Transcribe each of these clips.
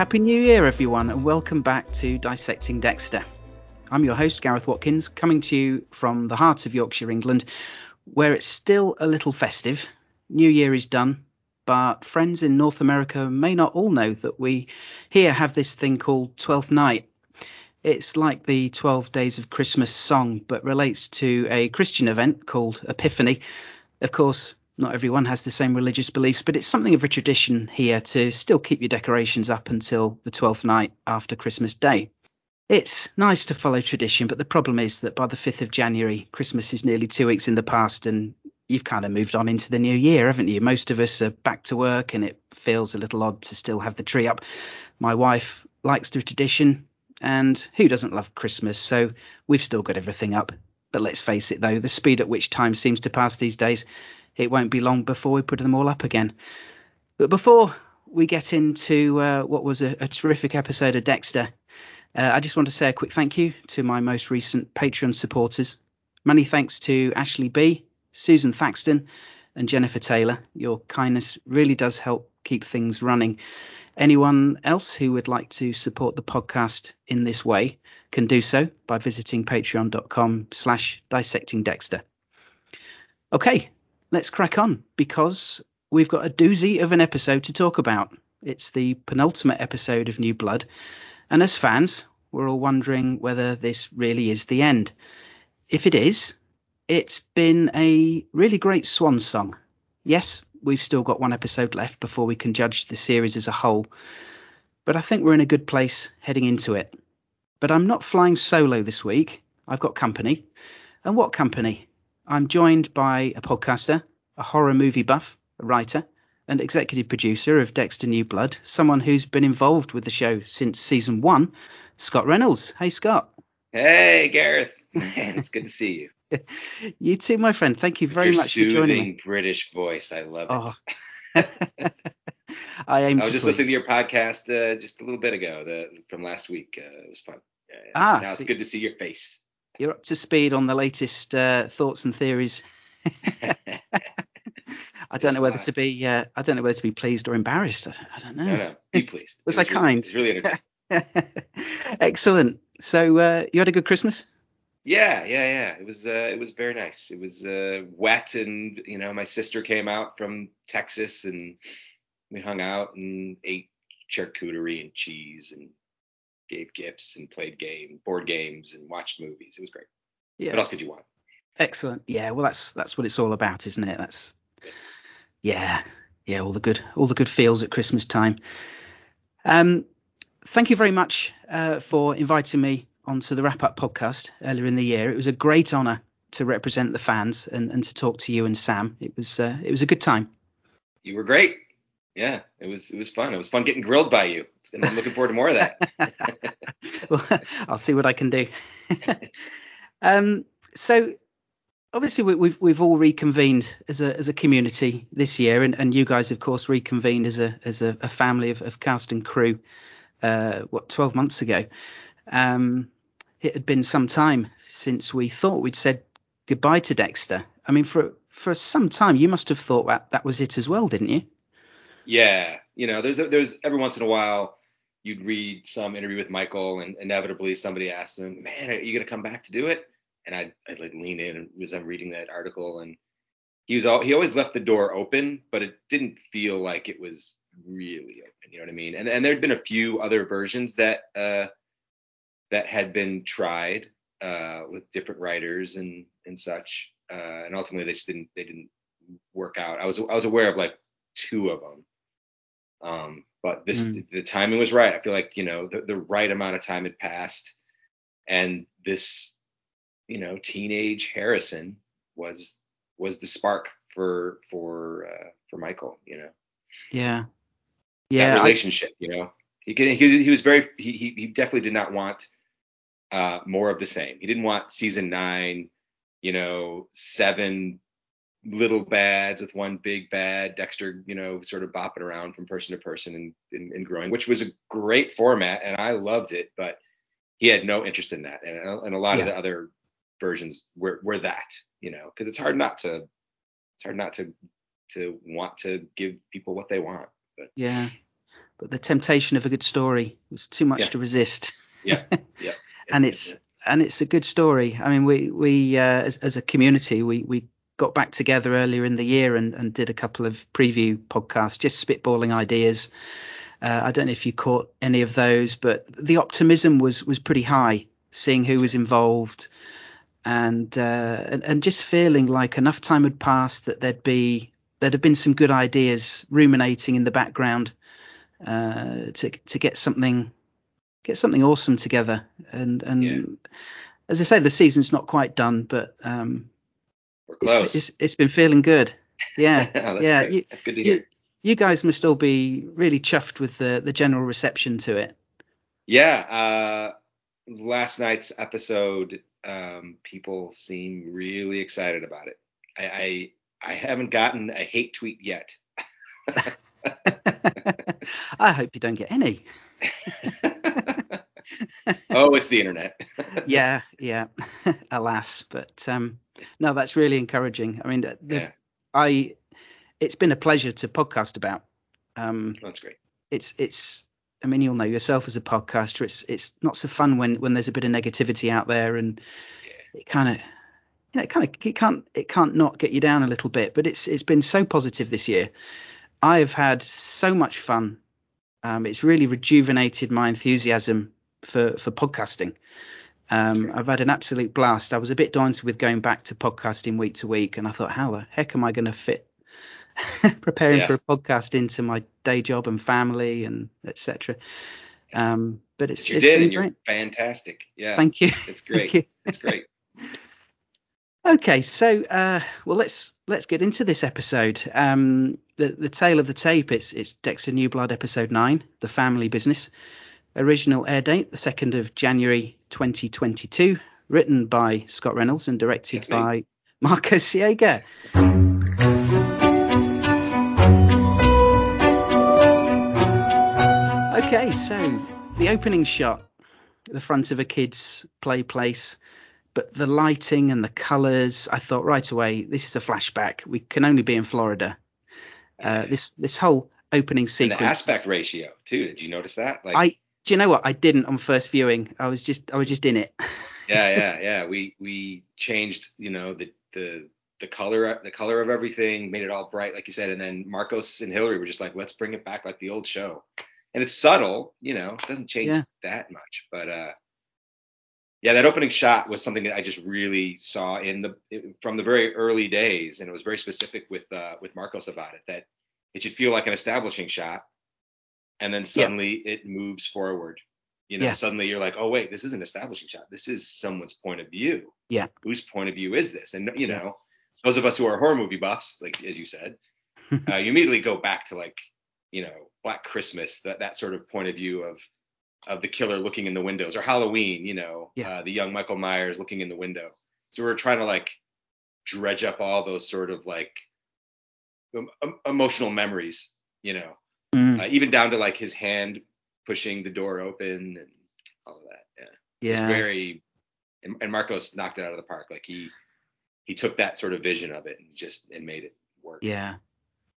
Happy New Year, everyone, and welcome back to Dissecting Dexter. I'm your host, Gareth Watkins, coming to you from the heart of Yorkshire, England, where it's still a little festive. New Year is done, but friends in North America may not all know that we here have this thing called Twelfth Night. It's like the 12 Days of Christmas song, but relates to a Christian event called Epiphany. Of course, not everyone has the same religious beliefs, but it's something of a tradition here to still keep your decorations up until the 12th night after Christmas Day. It's nice to follow tradition, but the problem is that by the 5th of January, Christmas is nearly two weeks in the past and you've kind of moved on into the new year, haven't you? Most of us are back to work and it feels a little odd to still have the tree up. My wife likes the tradition, and who doesn't love Christmas? So we've still got everything up. But let's face it, though, the speed at which time seems to pass these days, it won't be long before we put them all up again. But before we get into uh, what was a, a, terrific episode of Dexter, uh, I just want to say a quick thank you to my most recent Patreon supporters. Many thanks to Ashley B, Susan Thaxton, and Jennifer Taylor. Your kindness really does help keep things running. Anyone else who would like to support the podcast in this way can do so by visiting patreon.com slash dissecting Dexter. Okay, let's crack on because we've got a doozy of an episode to talk about. It's the penultimate episode of New Blood, and as fans, we're all wondering whether this really is the end. If it is, it's been a really great swan song. Yes, we've still got one episode left before we can judge the series as a whole, but I think we're in a good place heading into it. But I'm not flying solo this week. I've got company. And what company? I'm joined by a podcaster, a horror movie buff, a writer, and executive producer of Dexter New Blood, someone who's been involved with the show since season one, Scott Reynolds. Hey, Scott. Hey, Gareth. Man, it's good to see you. you too, my friend. Thank you very much for joining me. Soothing British voice. I love oh. it. I aim. I was just listening to your podcast uh, just a little bit ago, the, from last week. Uh, it was fun. Yeah, yeah. Ah, now so it's good to see your face. You're up to speed on the latest uh, thoughts and theories. I don't know whether to be. Uh, I don't know whether to be pleased or embarrassed. I, I don't know. No, no, be pleased. Was It I really- kind? It's really. Excellent. So uh, you had a good Christmas? Yeah, yeah, yeah. It was uh, it was very nice. It was uh, wet, and you know, my sister came out from Texas, and we hung out and ate charcuterie and cheese, and gave gifts, and played game board games, and watched movies. It was great. Yeah. What else could you want? Excellent. Yeah. Well, that's that's what it's all about, isn't it? That's yeah, yeah. All the good, all the good feels at Christmas time. Um, thank you very much uh, for inviting me onto the Wrap Up podcast earlier in the year. It was a great honour to represent the fans and, and to talk to you and Sam. It was uh, it was a good time. You were great. Yeah, it was it was fun. It was fun getting grilled by you, and I'm looking forward to more of that. well, I'll see what I can do. um, so obviously we, we've we've all reconvened as a as a community this year, and, and you guys, of course, reconvened as a as a, a family of, of cast and crew. Uh, what 12 months ago. Um, it had been some time since we thought we'd said goodbye to Dexter. I mean, for for some time, you must have thought that that was it as well, didn't you? Yeah, you know, there's there's every once in a while you'd read some interview with Michael, and inevitably somebody asks him, "Man, are you gonna come back to do it?" And I'd, I'd like lean in and was I'm reading that article, and he was all he always left the door open, but it didn't feel like it was really open. You know what I mean? And and there'd been a few other versions that uh that had been tried uh with different writers and and such, uh, and ultimately they just didn't they didn't work out. I was I was aware of like two of them. Um, but this Mm. the timing was right. I feel like you know the, the right amount of time had passed, and this you know teenage Harrison was was the spark for for uh, for Michael. You know Yeah. that Yeah. I- relationship. you know he could, he, he was very he, he he definitely did not want uh, more of the same. He didn't want season nine, you know, seven little bads with one big bad. Dexter, you know, sort of bopping around from person to person and, and, and growing, which was a great format and I loved it, but he had no interest in that. And, and a lot of the other versions were, were that, you know, because it's hard not to, it's hard not to, to want to give people what they want. But Yeah. but the temptation of a good story was too much Yeah. to resist. Yeah, yeah. and it's and it's a good story. I mean, we we uh, as, as a community we we got back together earlier in the year and, and did a couple of preview podcasts, just spitballing ideas. Uh, I don't know if you caught any of those, but the optimism was was pretty high, seeing who was involved, and uh, and, and just feeling like enough time had passed that there'd be there'd have been some good ideas ruminating in the background uh, to to get something get something awesome together. And and Yeah. as I say, the season's not quite done, but um, We're close. it's it's been feeling good. Yeah, Oh, that's yeah. great. You, that's good to you, hear. you guys must all be really chuffed with the the general reception to it. Yeah, uh, last night's episode, um, people seem really excited about it. I, I I haven't gotten a hate tweet yet. I hope you don't get any. oh, it's the internet. yeah, yeah. Alas, but um, no, that's really encouraging. I mean, the, yeah, I it's been a pleasure to podcast about. Um, that's great. it's it's I mean you'll know yourself as a podcaster it's it's not so fun when when there's a bit of negativity out there and it kind of you know, it kind of it can't it can't not get you down a little bit but it's it's been so positive this year I have had so much fun um, it's really rejuvenated my enthusiasm for for podcasting um. I've had an absolute blast I was a bit daunted with going back to podcasting week to week and I thought how the heck am I going to fit preparing Yeah. for a podcast into my day job and family and etc. Um, but it's, you it's did, been and you're great. fantastic. Yeah, Thank you. it's great. you. It's great. Okay, so uh, well, let's let's get into this episode. Um, the the tale of the tape. It's it's Dexter Newblood episode nine, the family business. Original air date the second of January 2022. Written by Scott Reynolds and directed by Marco Siega. Okay, so the opening shot, the front of a kid's play place, but the lighting and the colours, I thought right away, this is a flashback. We can only be in Florida. Uh, this this whole opening And sequence. the aspect ratio too. Did you notice that? Like, I do you know what I didn't on first viewing. I was just I was just in it. yeah, yeah, yeah. We we changed, you know, the the the color the color of everything, made it all bright, like you said, and then Marcos and Hillary were just like, let's bring it back like the old show. And it's subtle, you know, it doesn't change Yeah. that much, but uh, yeah, that opening shot was something that I just really saw in the from the very early days, and it was very specific with uh, with Marcos about it that it should feel like an establishing shot, and then suddenly it moves forward. You know, Yeah. suddenly you're like, oh wait, this is an establishing shot. This is someone's point of view. Yeah. Whose point of view is this? And you Yeah. know, those of us who are horror movie buffs, like as you said, uh, you immediately go back to like, you know, Black Christmas, that that sort of point of view of of the killer looking in the windows, or Halloween, you know, Yeah. uh, the young Michael Myers looking in the window. So we're trying to like dredge up all those sort of like em- emotional memories, you know, Mm, uh, even down to like his hand pushing the door open and all of that. Yeah, yeah. very. And, and Marcos knocked it out of the park. Like he he took that sort of vision of it and just and made it work. Yeah,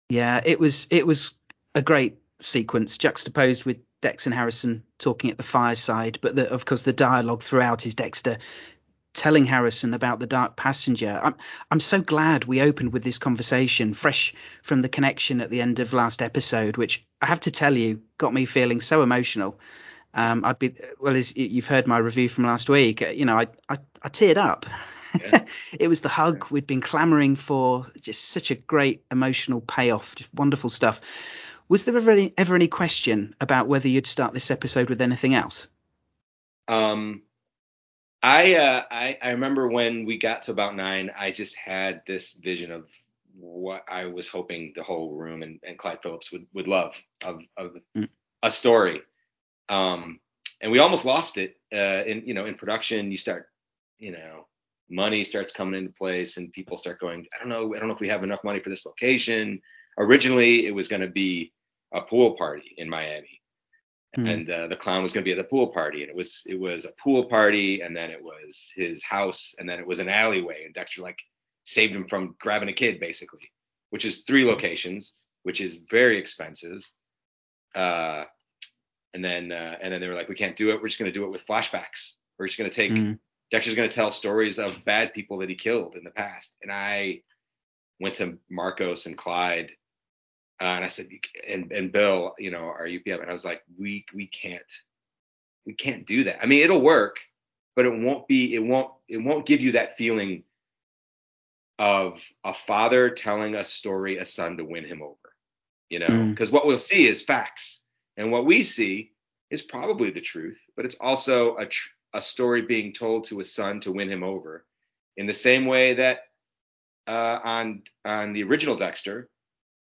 yeah. It was it was a great sequence juxtaposed with Dex and Harrison talking at the fireside, but the, of course the dialogue throughout is Dexter telling Harrison about the dark passenger. I'm I'm so glad we opened with this conversation, fresh from the connection at the end of last episode, which I have to tell you got me feeling so emotional. Um, I'd be well as you've heard my review from last week. uh, You know, I I, I teared up. Yeah. it was the hug we'd been clamoring for. Just such a great emotional payoff. Just wonderful stuff. Was there ever any, ever any question about whether you'd start this episode with anything else? Um, I uh, I I remember when we got to about nine, I just had this vision of what I was hoping the whole room and, and Clyde Phillips would would love of of Mm. a story. Um, and we almost lost it. Uh, in you know in production, you start you know money starts coming into place and people start going i don't know i don't know if we have enough money for this location originally it was going to be a pool party in miami Hmm. and uh, the clown was going to be at the pool party and it was it was a pool party and then it was his house and then it was an alleyway and dexter like saved him from grabbing a kid basically which is three locations which is very expensive uh and then uh, and then they were like, we can't do it. We're just going to do it with flashbacks. We're just going to take Mm. Dexter's going to tell stories of bad people that he killed in the past. And I went to Marcos and Clyde, uh, and I said, and and Bill, you know, our UPM, and I was like, we we can't we can't do that. I mean, it'll work, but it won't be it won't it won't give you that feeling of a father telling a story a son to win him over. You know, Mm. because what we'll see is facts, and what we see is probably the truth, but it's also a tr- a story being told to a son to win him over, in the same way that uh, on on the original Dexter,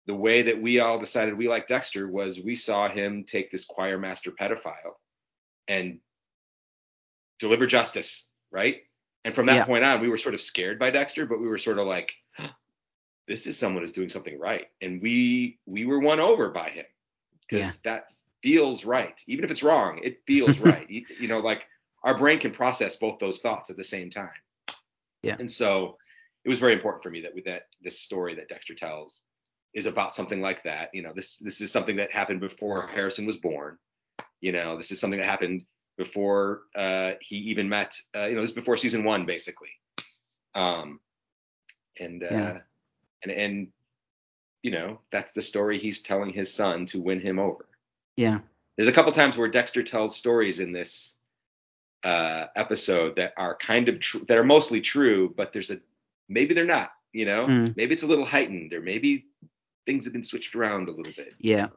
the way that we all decided we liked Dexter was we saw him take this choir master pedophile and deliver justice, right? And from that Yeah. point on, we were sort of scared by Dexter, but we were sort of like, this is someone who's doing something right, and we we were won over by him because Yeah. that feels right, even if it's wrong, it feels right. You, you know, like our brain can process both those thoughts at the same time. Yeah. And so it was very important for me that with that this story that Dexter tells is about something like that. You know, this this is something that happened before Harrison was born. You know, this is something that happened before uh, he even met. Uh, you know, this is before season one, basically. Um, and uh, Yeah. and and you know, that's the story he's telling his son to win him over. Yeah. There's a couple times where Dexter tells stories in this uh, episode that are kind of true, that are mostly true, but there's a maybe they're not. You know, Mm. maybe it's a little heightened, or maybe things have been switched around a little bit. Um, yeah.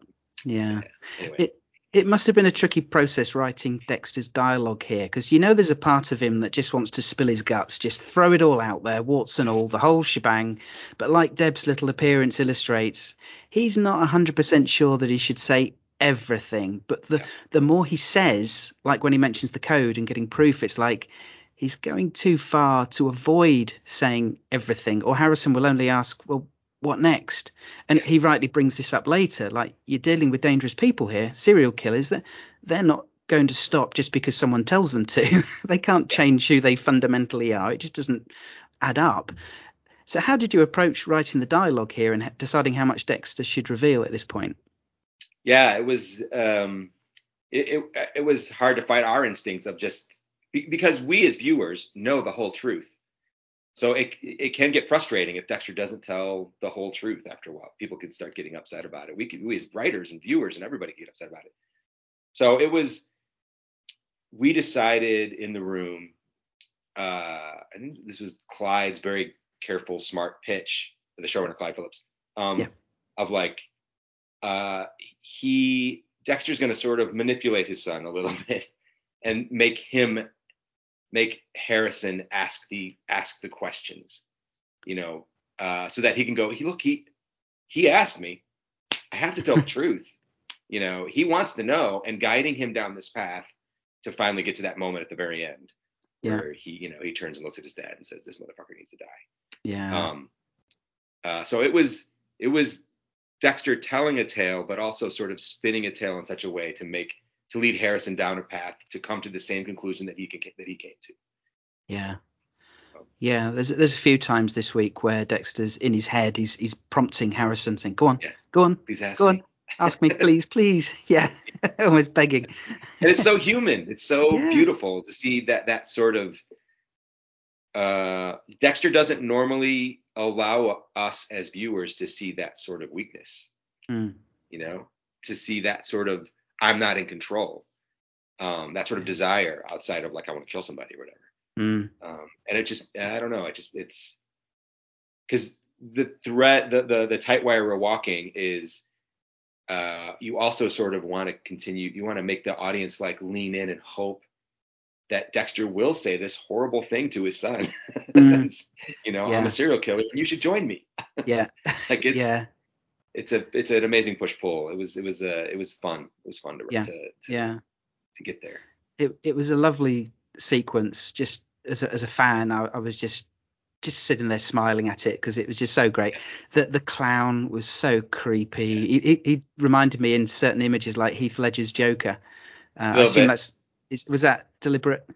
Yeah. Anyway, It it must have been a tricky process writing Dexter's dialogue here because you know there's a part of him that just wants to spill his guts, just throw it all out there, warts and all, the whole shebang. But like Deb's little appearance illustrates, he's not 100% sure that he should say everything. But the Yeah. the more he says, like when he mentions the code and getting proof, it's like he's going too far to avoid saying everything. Or Harrison will only ask, well, what next? And he rightly brings this up later. Like you're dealing with dangerous people here, serial killers. They're, they're not going to stop just because someone tells them to. they can't change who they fundamentally are. It just doesn't add up. So how did you approach writing the dialogue here and deciding how much Dexter should reveal at this point? yeah, it was um, it, it it was hard to fight our instincts of just because we as viewers know the whole truth. So it it can get frustrating if Dexter doesn't tell the whole truth after a while. People could start getting upset about it. We could we as writers and viewers and everybody get upset about it. So it was we decided in the room uh I think this was Clyde's very careful, smart pitch, for the showrunner Clyde Phillips. Um Yeah. of like uh he Dexter's gonna sort of manipulate his son a little bit and make him make Harrison ask the ask the questions, you know, uh, so that he can go. He look he he asked me. I have to tell the truth. You know, he wants to know, and guiding him down this path to finally get to that moment at the very end Yeah. where he, you know, he turns and looks at his dad and says, "This motherfucker needs to die." Yeah. Um, uh, so it was it was Dexter telling a tale, but also sort of spinning a tale in such a way to make to lead Harrison down a path to come to the same conclusion that he can, that he came to. Yeah. Yeah, there's there's a few times this week where Dexter's in his head, he's he's prompting Harrison, think, go on, Yeah. go on, Please ask go me. on, ask me, please, please. Yeah, almost begging. and it's so human. It's so Yeah. beautiful to see that that sort of uh, Dexter doesn't normally allow us as viewers to see that sort of weakness. Mm, You know, to see that sort of I'm not in control. Um, that sort of desire outside of like I want to kill somebody or whatever. mm, Um, and it just I don't know. It just it's because the threat the, the the tight wire we're walking is uh, you also sort of want to continue you want to make the audience like lean in and hope that Dexter will say this horrible thing to his son. Mm. You know, I'm a serial killer and you should join me. yeah, Like it's yeah, it's a it's an amazing push pull. It was it was uh it was fun. It was fun to Yeah. to, to, yeah. to get there. It it was a lovely sequence. Just as a, as a fan, I, I was just just sitting there smiling at it because it was just so great. The the clown was so creepy. He, he, he reminded me in certain images like Heath Ledger's Joker. Uh, I assume bit. that's is, was that deliberate?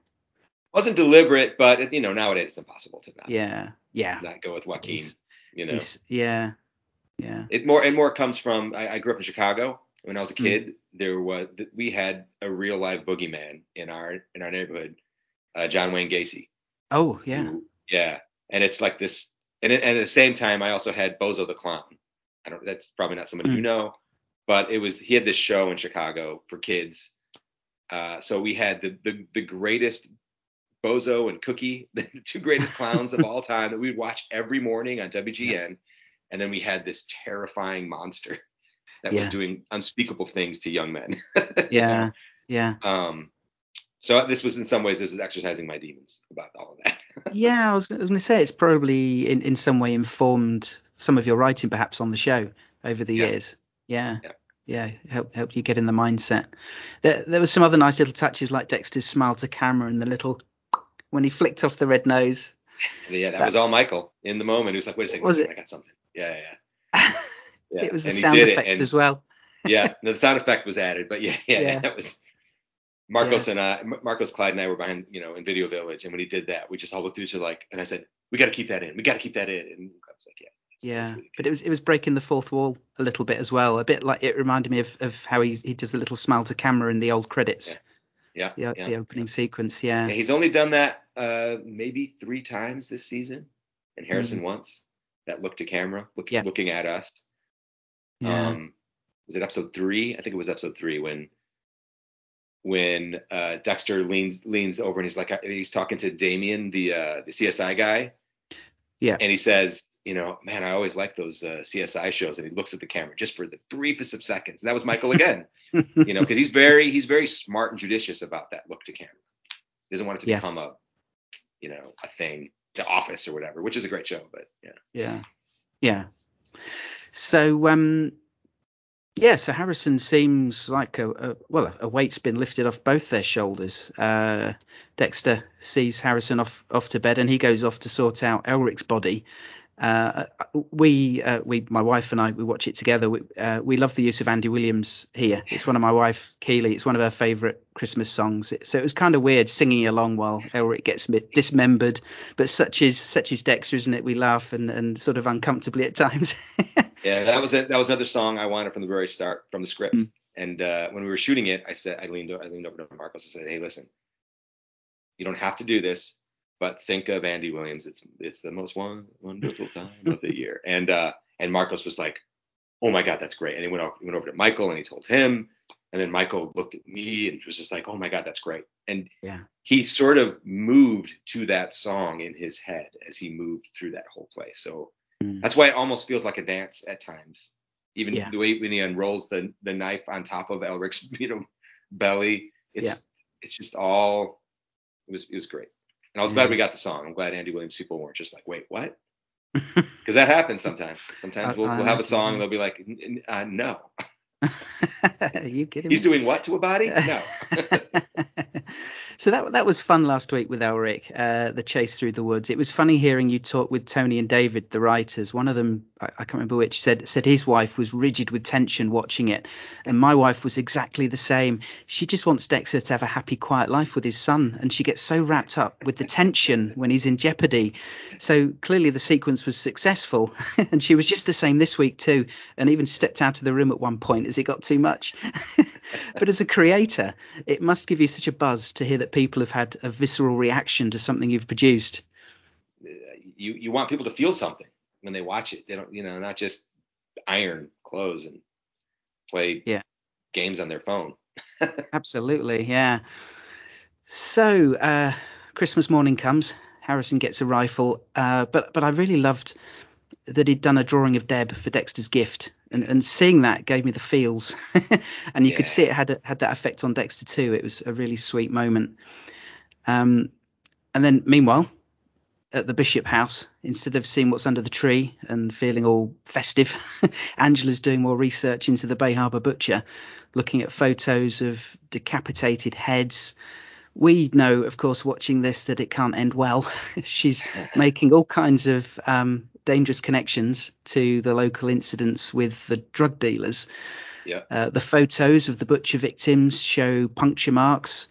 wasn't deliberate, but you know nowadays it's impossible to not Yeah, yeah. not go with Joaquin. He's- you know, yeah, yeah. it more and more comes from I, I grew up in Chicago when I was a kid, there was we had a real live boogeyman in our in our neighborhood, uh, John Wayne Gacy. Oh yeah. who- yeah, and it's like this, and, it, and at the same time, I also had Bozo the Clown. I don't. That's probably not somebody you Mm. know, but it was he had this show in Chicago for kids. Uh, so we had the the the greatest Bozo and Cooky, the two greatest clowns of all time that we'd watch every morning on WGN, and then we had this terrifying monster that was doing unspeakable things to young men. Yeah. Yeah. Um. So this was in some ways this was exercising my demons about all of that. Yeah, I was, going to say it's probably in, in some way informed some of your writing, perhaps on the show over the Yeah. years. Yeah, Yeah. yeah, help help you get in the mindset. There there was some other nice little touches like Dexter's smile to camera and the little when he flicked off the red nose. Yeah, that, That- was all Michael in the moment. He was like, wait a second, Was it? second, I got something. Yeah, yeah, yeah. yeah. it was the and he sound effect and- as well. yeah, the sound effect was added, but yeah, yeah, Yeah. that was Marcos and I, Marcos Clyde and I were behind, you know, in Video Village, and when he did that, we just all looked at each other like, and I said, we got to keep that in, we got to keep that in, and I was like, yeah, Yeah, really but it was it was breaking the fourth wall a little bit as well. A bit like it reminded me of, of how he, he does the little smile to camera in the old credits, yeah, the, yeah. the opening sequence. Yeah, Yeah, he's only done that uh, maybe three times this season, and Harrison once. That look to camera, look. Yeah. looking at us. yeah, Um, was it episode three? I think it was episode three when when uh, Dexter leans leans over and he's like he's talking to Damien, the uh, the CSI guy. Yeah. And he says, you know, man, I always like those uh, CSI shows. And he looks at the camera just for the briefest of seconds. And that was Michael again, you know, because he's very he's very smart and judicious about that look to camera. He doesn't want it to Yeah. become a, you know, a thing, The Office or whatever, which is a great show, but yeah. Yeah. Yeah. So um yeah, so Harrison seems like a, a well, a weight's been lifted off both their shoulders. Uh, Dexter sees Harrison off off to bed, and he goes off to sort out Elric's body. Uh, we, uh, we, my wife and I, we watch it together. We, uh, we love the use of Andy Williams here. It's one of my wife, Keely. It's one of her favourite Christmas songs. So it was kind of weird singing along while Elric gets dismembered. But such is such is Dexter, isn't it? We laugh and, and sort of uncomfortably at times. Yeah, that was it. That was another song I wanted from the very start, from the script. Mm. And uh, when we were shooting it, I said, I leaned, I leaned over to Marcos and said, Hey, listen, you don't have to do this, but think of Andy Williams. It's it's the most one, wonderful time of the year. And uh, and Marcos was like, Oh my God, that's great. And he went over, he went over to Michael and he told him. And then Michael looked at me and was just like, Oh my God, that's great. And yeah. he sort of moved to that song in his head as he moved through that whole play. So Mm. that's why it almost feels like a dance at times. Even Yeah. the way when he unrolls the the knife on top of Elric's you know belly, it's Yeah. it's just all it was it was great. And I was Yeah. glad we got the song. I'm glad Andy Williams people weren't just like, wait, what? Because that happens sometimes. Sometimes I- we'll, we'll have a song and they'll be like, "N- n- uh, no, Are you kidding he's me? doing what to a body? No. so that that was fun last week with Elric, uh, the chase through the woods. It was funny hearing you talk with Tony and David, the writers. One of them, I, can't remember which, said said his wife was rigid with tension watching it, and my wife was exactly the same. She just wants Dexter to have a happy, quiet life with his son, and she gets so wrapped up with the tension when he's in jeopardy. So clearly the sequence was successful, and she was just the same this week too, and even stepped out of the room at one point as it got too much. but as a creator, it must give you such a buzz to hear that people have had a visceral reaction to something you've produced. you you want people to feel something when they watch it. They don't, you know, not just iron clothes and play Yeah. games on their phone. Absolutely, yeah. So uh, Christmas morning comes. Harrison gets a rifle, uh, but but I really loved that he'd done a drawing of Deb for Dexter's gift, and, and seeing that gave me the feels, and you could see it had a, had that effect on Dexter too. It was a really sweet moment. Um, and then meanwhile, at the Bishop House, instead of seeing what's under the tree and feeling all festive, Angela's doing more research into the Bay Harbour butcher, looking at photos of decapitated heads. We know, of course, watching this that it can't end well. She's making all kinds of um, dangerous connections to the local incidents with the drug dealers. Yeah. Uh, the photos of the butcher victims show puncture marks.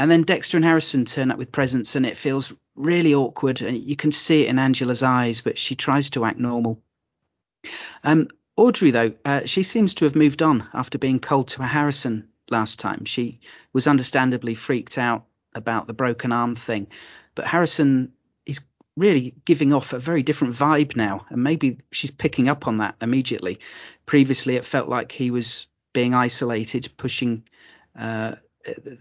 And then Dexter and Harrison turn up with presents, and it feels really awkward. And you can see it in Angela's eyes, but she tries to act normal. Um, Audrey, though, uh, she seems to have moved on after being cold to Harrison last time. She was understandably freaked out about the broken arm thing, but Harrison is really giving off a very different vibe now, and maybe she's picking up on that immediately. Previously, it felt like he was being isolated, pushing uh,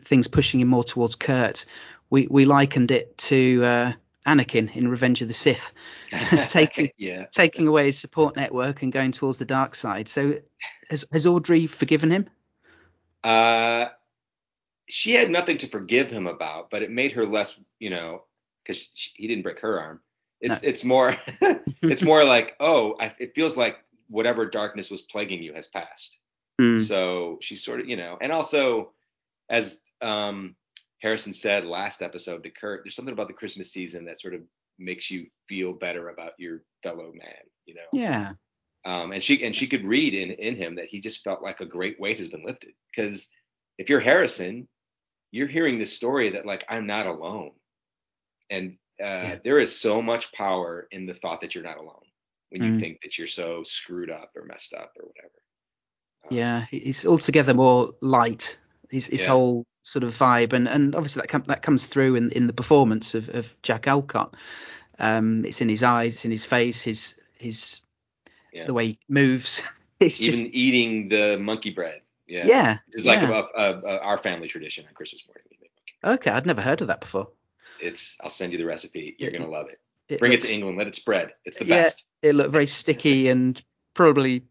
things, pushing him more towards Kurt. We we likened it to uh, Anakin in Revenge of the Sith, taking yeah. taking away his support network and going towards the dark side. So, has has Audrey forgiven him? Uh, she had nothing to forgive him about, but it made her less, you know, because he didn't break her arm. It's No. it's more it's more like oh, I, it feels like whatever darkness was plaguing you has passed. Hmm. So she's sort of, you know, and also as um, Harrison said last episode to Kurt, there's something about the Christmas season that sort of makes you feel better about your fellow man, you know. Yeah. Um, and she and she could read in in him that he just felt like a great weight has been lifted. Because if you're Harrison, you're hearing this story that like I'm not alone, and uh, Yeah. there is so much power in the thought that you're not alone when you Mm. think that you're so screwed up or messed up or whatever. Um, Yeah, he's altogether more light. His his Yeah. whole sort of vibe, and and obviously that com- that comes through in in the performance of of Jack Alcott. Um, it's in his eyes, it's in his face, his his Yeah. the way he moves. It's Even just eating the monkey bread. Yeah. yeah, It's like yeah. a, a, a, our family tradition on Christmas morning. we make monkey okay. I'd never heard of that before. It's I'll send you the recipe. You're gonna love it. It Bring it to England. Let it spread. It's the Yeah. best. It looked very sticky and probably.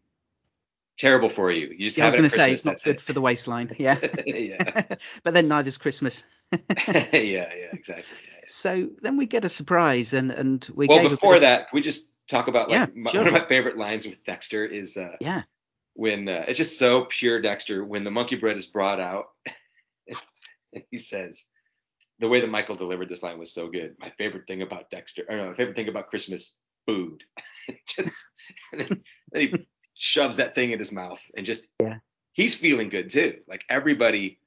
Terrible for you. You just Yeah, I was going it to say it's not good it. for the waistline. Yeah. yeah. but then neither's Christmas. yeah, yeah, exactly. Yeah. So then we get a surprise, and and we Well, a before of- that, we just talk about like my, sure. one of my favorite lines with Dexter is uh, Yeah. when uh, it's just so pure Dexter when the monkey bread is brought out. and he says, the way that Michael delivered this line was so good. My favorite thing about Dexter, or no, my favorite thing about Christmas, food. just, and then, then he shoves that thing in his mouth and just, Yeah. he's feeling good too. Like everybody,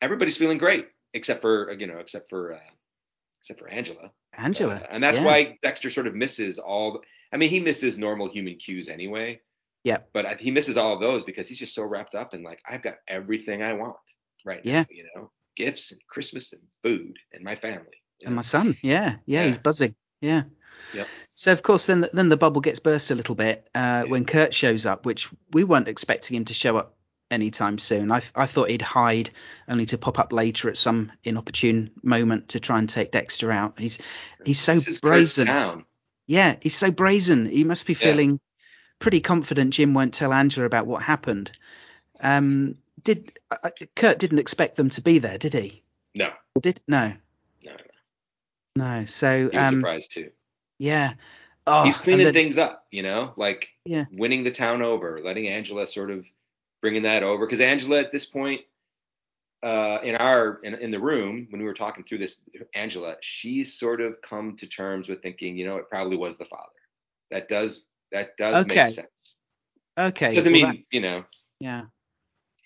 everybody's feeling great except for, you know, except for, uh, except for Angela. Angela. Uh, and that's yeah. why Dexter sort of misses all. The, I mean, he misses normal human cues anyway. Yeah. But I- he misses all of those because he's just so wrapped up in like I've got everything I want right Yeah. now. You know, gifts and Christmas and food and my family. And know? my son, yeah, yeah, Yeah. he's buzzing, yeah. Yep. So of course, then then the bubble gets burst a little bit uh, Yeah. when Kurt shows up, which we weren't expecting him to show up anytime soon. I th- I thought he'd hide, only to pop up later at some inopportune moment to try and take Dexter out. He's he's so brazen. Yeah, he's so brazen. He must be Yeah. feeling pretty confident Jim won't tell Angela about what happened. Um, did uh, uh, Kurt didn't expect them to be there, did he? No, did no, no, no. no. So He was um, surprised too. Yeah. Oh, He's cleaning things up, you know, like Yeah. winning the town over, letting Angela sort of bringing that over. Because Angela at this point, uh, in our in, in the room when we were talking through this, Angela, she's sort of come to terms with thinking, you know, it probably was the father. That does that does Okay. make sense. Okay. Doesn't well, mean you know, Yeah.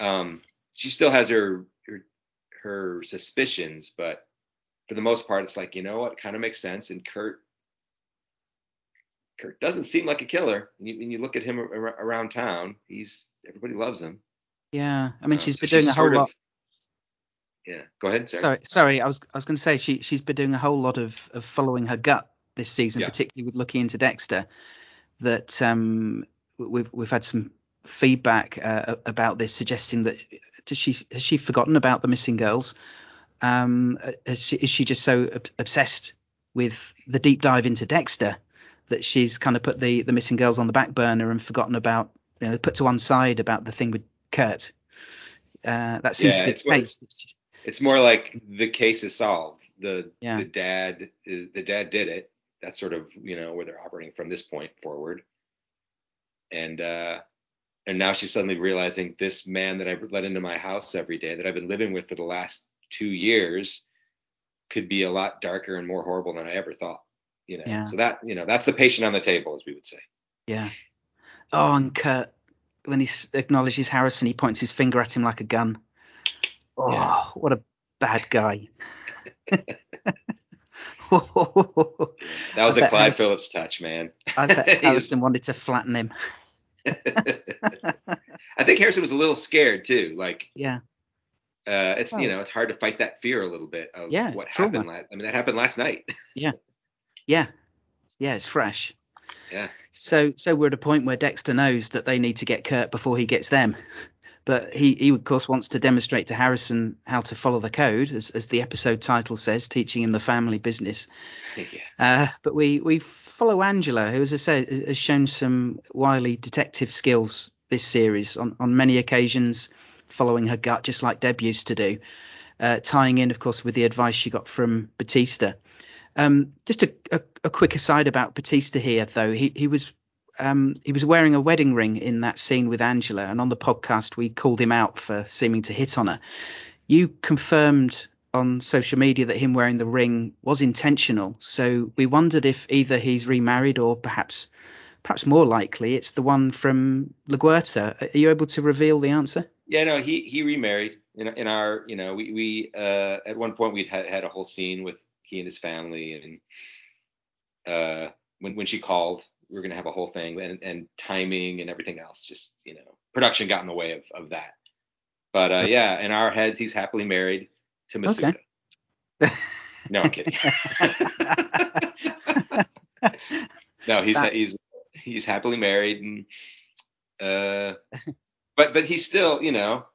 um, she still has her, her her suspicions, but for the most part, it's like you know what, kind of makes sense. And Kurt, Kurt doesn't seem like a killer. When you, when you look at him ar- around town, he's everybody loves him. Yeah. I mean, Uh, she's so been doing a whole sort of- lot. Yeah, go ahead. Sorry. Sorry, sorry. I was I was going to say she she's been doing a whole lot of of following her gut this season, Yeah. particularly with looking into Dexter. That um we've we've had some feedback uh, about this, suggesting that does she has she forgotten about the missing girls? Um, is she, is she just so ob- obsessed with the deep dive into Dexter that she's kind of put the the missing girls on the back burner and forgotten about you know put to one side about the thing with Kurt? Uh, that seems Yeah, to be it's the case. It's more like the case is solved. The Yeah. the dad is the dad did it. That's sort of you know where they're operating from this point forward. And uh and now she's suddenly realizing this man that I've let into my house every day that I've been living with for the last two years could be a lot darker and more horrible than I ever thought. You know. Yeah. So that you know that's the patient on the table, as we would say. Yeah. Oh, and Kurt, when he acknowledges Harrison, he points his finger at him like a gun. Oh, Yeah. what a bad guy. That was I a Clyde Harrison- Phillips touch, man. I bet Harrison wanted to flatten him. I think Harrison was a little scared too. Like, yeah. Uh, it's Oh, you know it's- it's hard to fight that fear a little bit of Yeah, what happened. Last, I mean that happened last night. Yeah. Yeah. Yeah, it's fresh. yeah. So so we're at a point where Dexter knows that they need to get Kurt before he gets them. But he, he of course wants to demonstrate to Harrison how to follow the code, as, as the episode title says, teaching him the family business. yeah. Uh, but we, we follow Angela, who, as I say, has shown some wily detective skills this series on, on many occasions, following her gut, just like Deb used to do, uh, tying in, of course, with the advice she got from Batista. Um, just a, a, a quick aside about Batista here, though. He, he was um, he was wearing a wedding ring in that scene with Angela, and on the podcast we called him out for seeming to hit on her. You confirmed on social media that him wearing the ring was intentional, so we wondered if either he's remarried or perhaps perhaps more likely it's the one from LaGuerta. Are you able to reveal the answer? Yeah, no, he he remarried in in our, you know, we we uh at one point we'd had had a whole scene with he and his family and uh when when she called, we were gonna have a whole thing and and timing and everything else, just you know, production got in the way of of that. But uh yeah, in our heads, he's happily married to Masuka. Okay. No, I'm kidding. no, he's he's he's happily married and uh but but he's still, you know,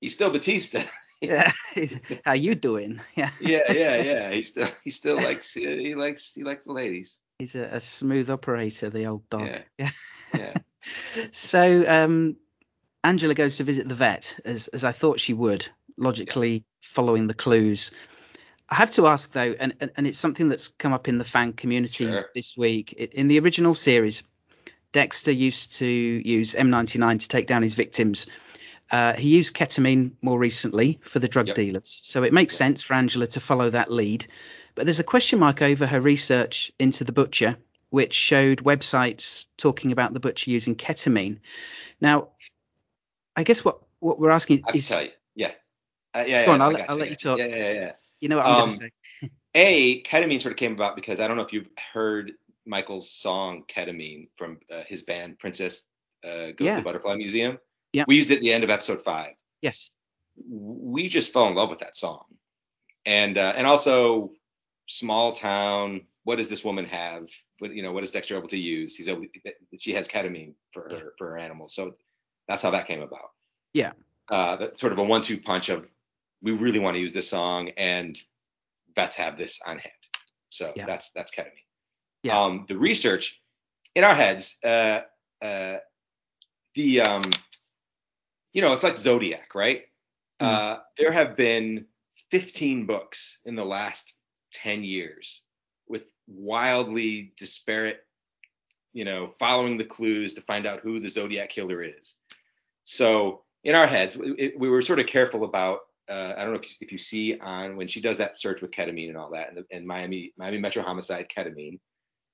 he's still Batista. Yeah, how you doing? Yeah, yeah, yeah, yeah. He still he still likes he likes he likes the ladies. he's a, a smooth operator, the old dog. Yeah. yeah. Yeah. so um, Angela goes to visit the vet, as as I thought she would, logically following the clues. I have to ask though, and, and and it's something that's come up in the fan community Sure. this week. In the original series, Dexter used to use M99 to take down his victims. Uh, he used ketamine more recently for the drug Yep. dealers, so it makes sense for Angela to follow that lead. But there's a question mark over her research into the butcher, which showed websites talking about the butcher using ketamine. Now, I guess what what we're asking is, tell you. Yeah. Uh, yeah, yeah. Go on, I'll I let- got I'll you, let you talk. Yeah, yeah, yeah. you know what I'm going um, to say? A ketamine sort of came about because I don't know if you've heard Michael's song Ketamine from uh, his band Princess uh, Goes Yeah. to the Butterfly Museum. Yeah. We used it at the end of episode five. Yes. we just fell in love with that song and uh, and also small town what does this woman have what you know what is dexter able to use he's able she has ketamine for her Yeah. for her animals so that's how that came about Yeah. uh that's sort of a one-two punch of we really want to use this song and vets have this on hand so Yeah. that's that's ketamine Yeah. um the research in our heads uh uh the um you know it's like zodiac right Mm. uh there have been 15 books in the last 10 years with wildly disparate you know following the clues to find out who the zodiac killer is so in our heads we, we were sort of careful about uh, I don't know if, if you see on when she does that search with ketamine and all that, and, the, and Miami Miami Metro Homicide ketamine,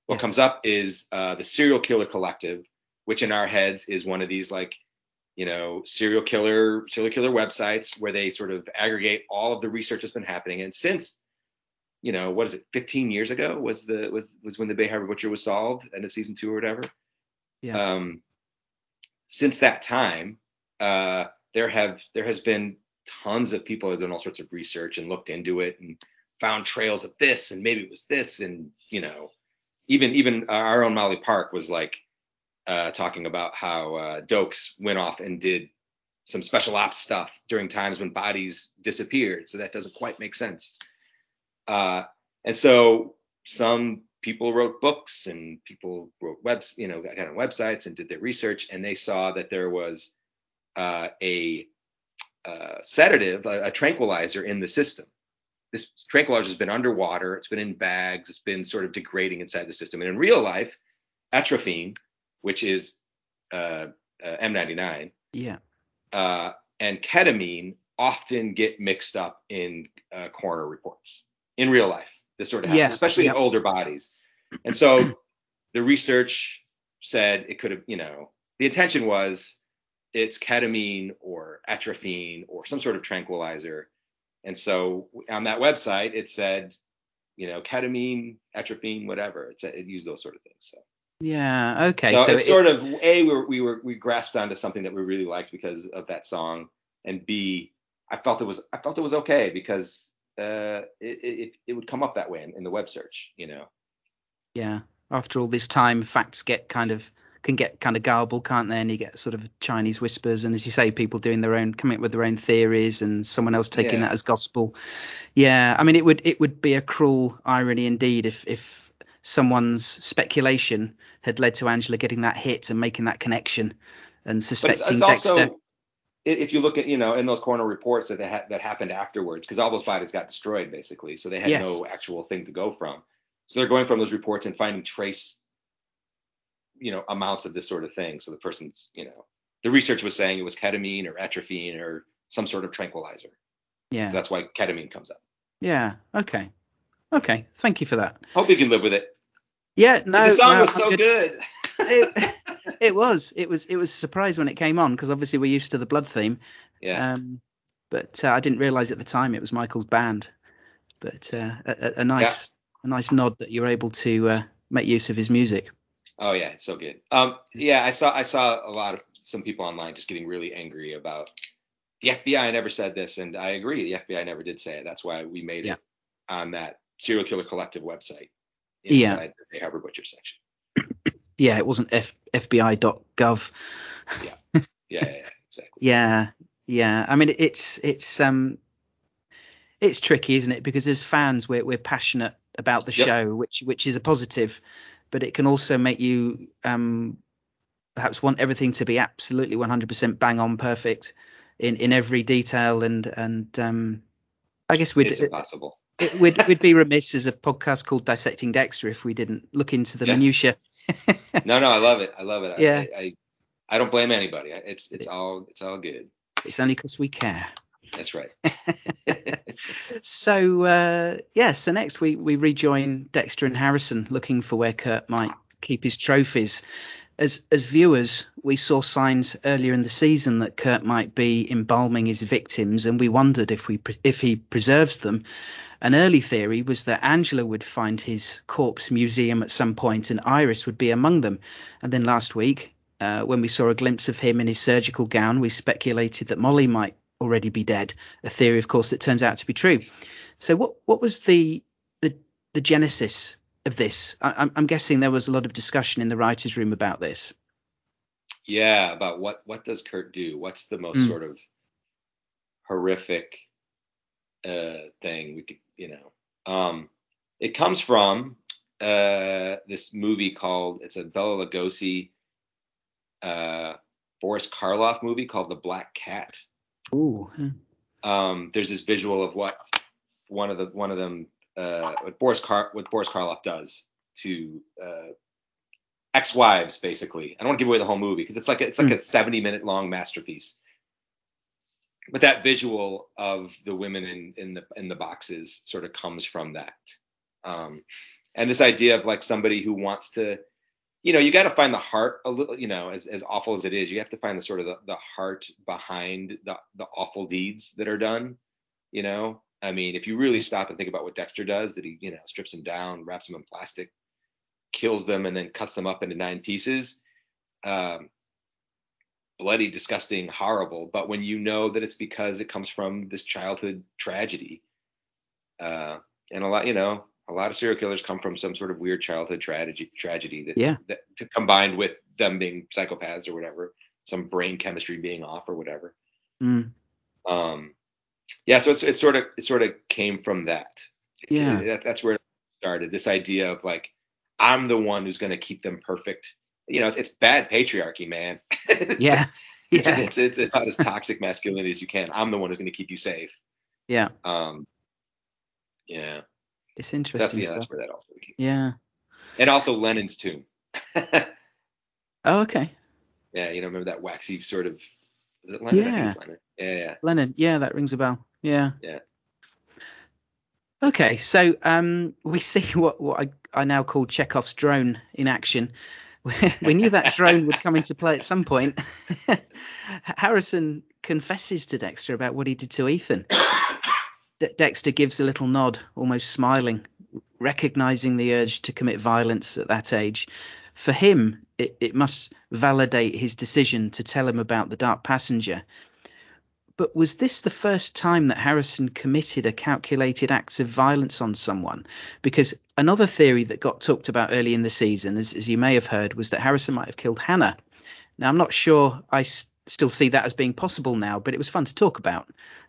what Yes. comes up is uh, the Serial Killer Collective, which in our heads is one of these like, you know, serial killer serial killer websites where they sort of aggregate all of the research that's been happening. And since, you know, what is it, 15 years ago was the was was when the Bay Harbor Butcher was solved, end of season two or whatever. Yeah. Um, since that time, uh, there have there has been tons of people that have done all sorts of research and looked into it and found trails of this and maybe it was this and you know even even our own Molly Park was like uh, talking about how uh, Doakes went off and did some special ops stuff during times when bodies disappeared, so that doesn't quite make sense. Uh, and so some people wrote books and people wrote webs, you know, got on websites and did their research, and they saw that there was uh, a uh, sedative, a, a tranquilizer in the system. This tranquilizer has been underwater, it's been in bags, it's been sort of degrading inside the system. And in real life, atropine, which is uh, uh, M99, Yeah. uh, and ketamine often get mixed up in uh, coroner reports in real life. This sort of happens, Yeah, especially yeah. in older bodies. And so the research said it could have, you know, the intention was it's ketamine or atropine or some sort of tranquilizer. And so on that website, it said, you know, ketamine, atropine, whatever. It said it used those sort of things. So Yeah. Okay. So, So, it's it- sort of a we were, we were we grasped onto something that we really liked because of that song, and b I felt it was I felt it was okay because uh it it, it would come up that way in, in the web search, you know. yeah. After all this time, facts get kind of can get kind of garbled, can't they? And you get sort of Chinese whispers, and as you say, people doing their own, coming up with their own theories, and someone else taking Yeah. that as gospel. Yeah. I mean, it would it would be a cruel irony indeed if if someone's speculation had led to Angela getting that hit and making that connection, and But it's, suspecting it's Dexter. i- if you look at you know in those coroner reports that they ha- that happened afterwards because all those bodies got destroyed basically, so they had Yes. no actual thing to go from. So they're going from those reports and finding trace, you know, amounts of this sort of thing. So the person's, you know, the research was saying it was ketamine or atropine or some sort of tranquilizer. Yeah. So that's why ketamine comes up. Yeah. Okay. Okay. Thank you for that. Hope you can live with it. Yeah. No. the song no, was so good. good. it, it was. It was. It was a surprise when it came on because obviously we're used to the blood theme. yeah. Um, but uh, I didn't realise at the time it was Michael's band. But uh, a, a- nice, a nice nod that you were able to uh, make use of his music. Oh yeah, it's so good. Um, yeah, I saw I saw a lot of some people online just getting really angry about the FBI. Never said this, and I agree. The FBI never did say it. That's why we made Yeah. it on that serial killer collective website Yeah. inside the Harbor Butcher section. Yeah, it wasn't F, FBI.gov. Yeah, yeah, yeah, exactly. Yeah, yeah. I mean, it's it's um, it's tricky, isn't it? Because as fans, we're we're passionate about the Yep. show, which which is a positive, but it can also make you um, perhaps want everything to be absolutely 100% bang on perfect in in every detail, and and um, I guess we'd It's impossible. It, we'd we'd be remiss as a podcast called Dissecting Dexter if we didn't look into the Yeah. minutia. No, no, I love it. I love it. I- Yeah. I, I, I don't blame anybody. It's it's all it's all good. It's only because we care. That's right. So uh, yeah, so next we we rejoin Dexter and Harrison looking for where Kurt might keep his trophies. As as viewers, we saw signs earlier in the season that Kurt might be embalming his victims, and we wondered if we if he preserves them. An early theory was that Angela would find his corpse museum at some point, and Iris would be among them. And then last week, uh, when we saw a glimpse of him in his surgical gown, we speculated that Molly might already be dead. A theory, of course, that turns out to be true. So, what what was the the, the genesis of this? I, I'm, guessing there was a lot of discussion in the writers' room about this. Yeah, about what what does Kurt do? What's the most Mm. sort of horrific uh thing we could, you know. Um it comes from uh this movie called it's a Bela Lugosi uh Boris Karloff movie called The Black Cat. Ooh, Um there's this visual of what one of the one of them uh what Boris Kar what Boris Karloff does to uh ex-wives basically. I don't want to give away the whole movie because it's like it's like a 70 minute long masterpiece. But that visual of the women in in the in the boxes sort of comes from that. Um and this idea of like somebody who wants to you know, you got to find the heart a little, you know, as, as awful as it is, you have to find the sort of the, the heart behind the, the awful deeds that are done, you know? I mean, if you really stop and think about what Dexter does, that he, you know, strips them down, wraps them in plastic, kills them, and then cuts them up into nine pieces. Um, bloody, disgusting, horrible. But when you know that it's because it comes from this childhood tragedy, uh, and a lot, you know, a lot of serial killers come from some sort of weird childhood tragedy, tragedy that, Yeah. that to, combined with them being psychopaths or whatever, some brain chemistry being off or whatever. Mm, Um, yeah, so it's it sort of it sort of came from that. Yeah. That, that's where it started. This idea of like, I'm the one who's going to keep them perfect. You know, it's, it's bad patriarchy, man. Yeah, it's, yeah, it's, it's about as toxic masculinity as you can. I'm the one who's going to keep you safe. yeah. Um, yeah, It's so that's interesting yeah, stuff. that's where that also came. Yeah. And also Lenin's tomb. Oh, okay. yeah, you know, remember that waxy sort of. Was it think Yeah. Lenin. Yeah, yeah. Lennon. Yeah, that rings a bell. Yeah. Yeah. Okay, so um, we see what what I, I now call Chekhov's drone in action. we knew that drone would come into play at some point. Harrison confesses to Dexter about what he did to Ethan. De- Dexter gives a little nod, almost smiling, recognizing the urge to commit violence at that age. For him, it, it must validate his decision to tell him about the Dark Passenger. But was this the first time that Harrison committed a calculated act of violence on someone? Because another theory that got talked about early in the season, as, as you may have heard, was that Harrison might have killed Hannah. Now, I'm not sure I s- still see that as being possible now, but it was fun to talk about.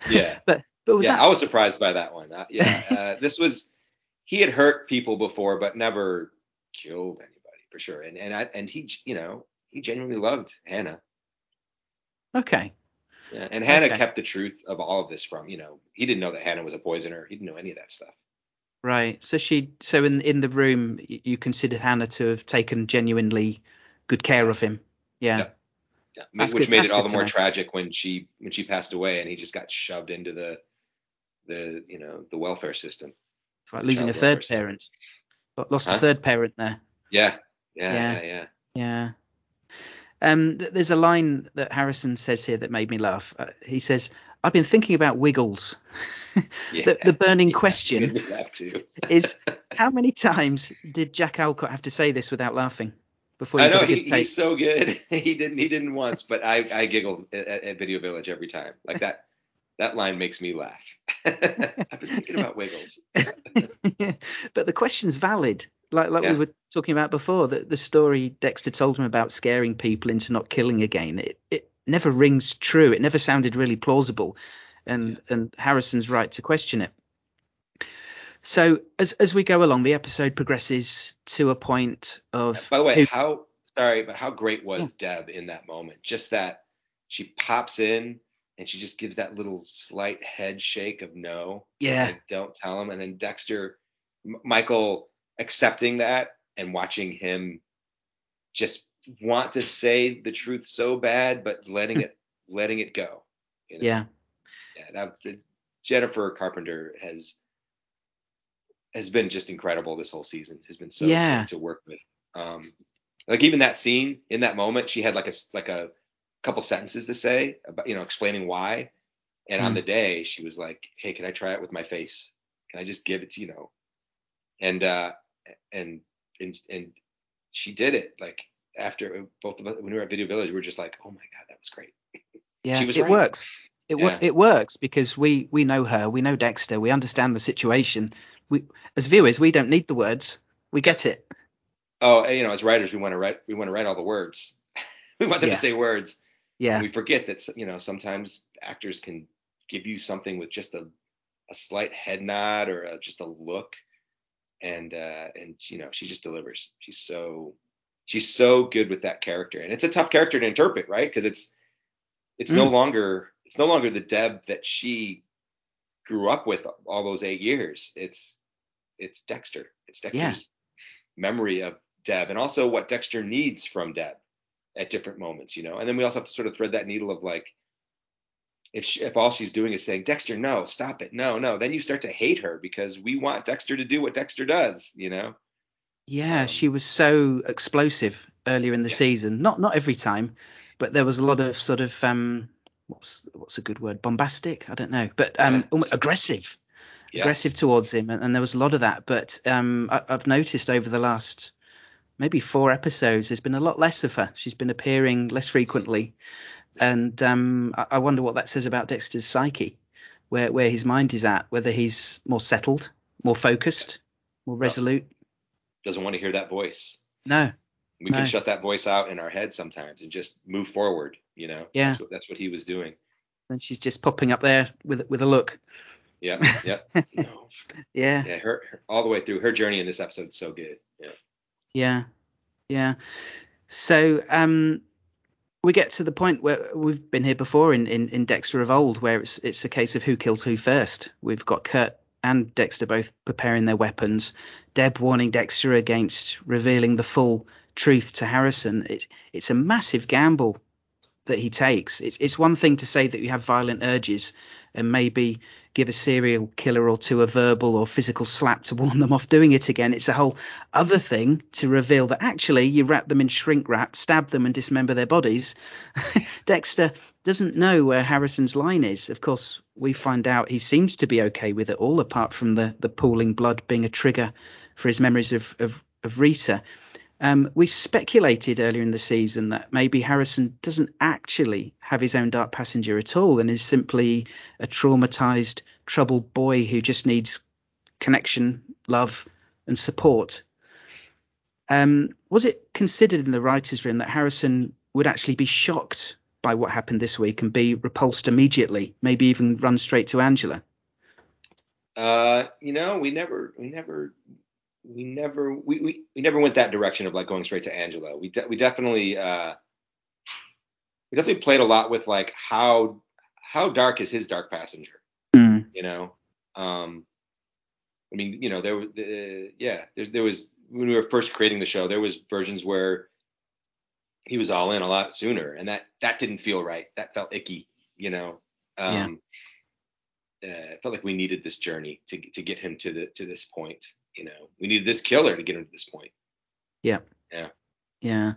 Yeah. but but was yeah, that? I was surprised by that one. Uh, yeah, uh, this was he had hurt people before, but never killed anybody for sure. And and I, and he, you know, he genuinely loved Hannah. Okay. Yeah, and Hannah Okay. kept the truth of all of this from, you know, he didn't know that Hannah was a poisoner. He didn't know any of that stuff. Right. So she. So in in the room, you considered Hannah to have taken genuinely good care of him. Yeah. Yeah. Yeah, That's which good- made that's it all the more know. tragic when she when she passed away and he just got shoved into the the you know the welfare system. It's like losing a third system. parent. Lo- Lost a third parent there. Yeah, yeah, Yeah. yeah, yeah. Um, th- there's a line that Harrison says here that made me laugh. Uh, he says, "I've been thinking about Wiggles." Yeah. the, the burning Yeah, question made me laugh too. is, how many times did Jack Alcott have to say this without laughing before you I know he, he's so good. he didn't he didn't once, but I I giggled at, at Video Village every time. Like that that line makes me laugh. I've been thinking about Wiggles. But the question's valid. Like like we were talking about before, that the story Dexter told him about scaring people into not killing again, it, it never rings true. It never sounded really plausible. And and Harrison's right to question it. So as as we go along, the episode progresses to a point of By the way, who- how sorry, but how great was hmm. Deb in that moment? Just that she pops in and she just gives that little slight head shake of no. Yeah. Like, don't tell him. And then Dexter, M- Michael accepting that and watching him just want to say the truth so bad, but letting it letting it go. you know? yeah, yeah, that Jennifer Carpenter has has been just incredible this whole season. Has been so Yeah. to work with. Um, like even that scene in that moment, she had like a like a couple sentences to say about you know explaining why, and on Mm. the day she was like, "Hey, can I try it with my face? Can I just give it to you know?" And uh, and and and she did it. Like after both of us when we were at Video Village, we were just like, "Oh my god, that was great." yeah, was it right. works. It Yeah. it works because we we know her, we know Dexter, we understand the situation. We as viewers, we don't need the words. We get it. oh, and, you know, as writers, we want to write, we want to write all the words. we want them Yeah. to say words. Yeah. And we forget that, you know, sometimes actors can give you something with just a, a slight head nod or a, just a look. And, uh, and, you know, she just delivers. She's so, she's so good with that character. And it's a tough character to interpret, right? Because it's, it's no Mm. longer, it's no longer the Deb that she grew up with all those eight years. It's, it's Dexter. It's Dexter's Yeah. memory of Deb and also what Dexter needs from Deb at different moments, you know. And then we also have to sort of thread that needle of like, if she, if all she's doing is saying Dexter, no, stop it, no, no, then you start to hate her because we want Dexter to do what Dexter does, you know. Yeah, Um, she was so explosive earlier in the Yeah. season. Not not every time, but there was a lot of sort of um what's what's a good word? Bombastic? I don't know, but um Yeah. aggressive, Yes. aggressive towards him, and, and there was a lot of that. But um I, I've noticed over the last maybe four episodes, there's been a lot less of her. She's been appearing less frequently, and um I, I wonder what that says about Dexter's psyche, where where his mind is at, whether he's more settled, more focused, more resolute. Doesn't want to hear that voice. No, We No. can shut that voice out in our head sometimes and just move forward, you know. Yeah. That's what that's what he was doing. and she's just popping up there with with a look. Yeah. Yeah. no. Yeah, Yeah. Her, her all the way through her journey in this episode is so good. Yeah. yeah, yeah. So um, we get to the point where we've been here before in, in, in Dexter of old, where it's it's a case of who kills who first. We've got Kurt and Dexter both preparing their weapons. Deb warning Dexter against revealing the full truth to Harrison. It, it's a massive gamble that he takes. It's it's one thing to say that you have violent urges and maybe give a serial killer or two a verbal or physical slap to warn them off doing it again. It's a whole other thing to reveal that actually you wrap them in shrink wrap, stab them and dismember their bodies. Dexter doesn't know where Harrison's line is. Of course, we find out he seems to be okay with it all, apart from the the pooling blood being a trigger for his memories of of, of Rita. Um, we speculated earlier in the season that maybe Harrison doesn't actually have his own dark passenger at all and is simply a traumatized, troubled boy who just needs connection, love, and support. Um, was it considered in the writers' room that Harrison would actually be shocked by what happened this week and be repulsed immediately, maybe even run straight to Angela? Uh, you know, we never, we never, we never, we, we, we never went that direction of like going straight to Angela. We, de- we definitely, uh, we definitely played a lot with like how, how dark is his dark passenger? Mm. You know, um, I mean, you know, there, uh, yeah, there's, there was when we were first creating the show, there was versions where he was all in a lot sooner, and that that didn't feel right. That felt icky, you know. Um, yeah. uh, it felt like we needed this journey to to get him to the to this point. You know, we needed this killer to get him to this point. Yeah. Yeah. Yeah.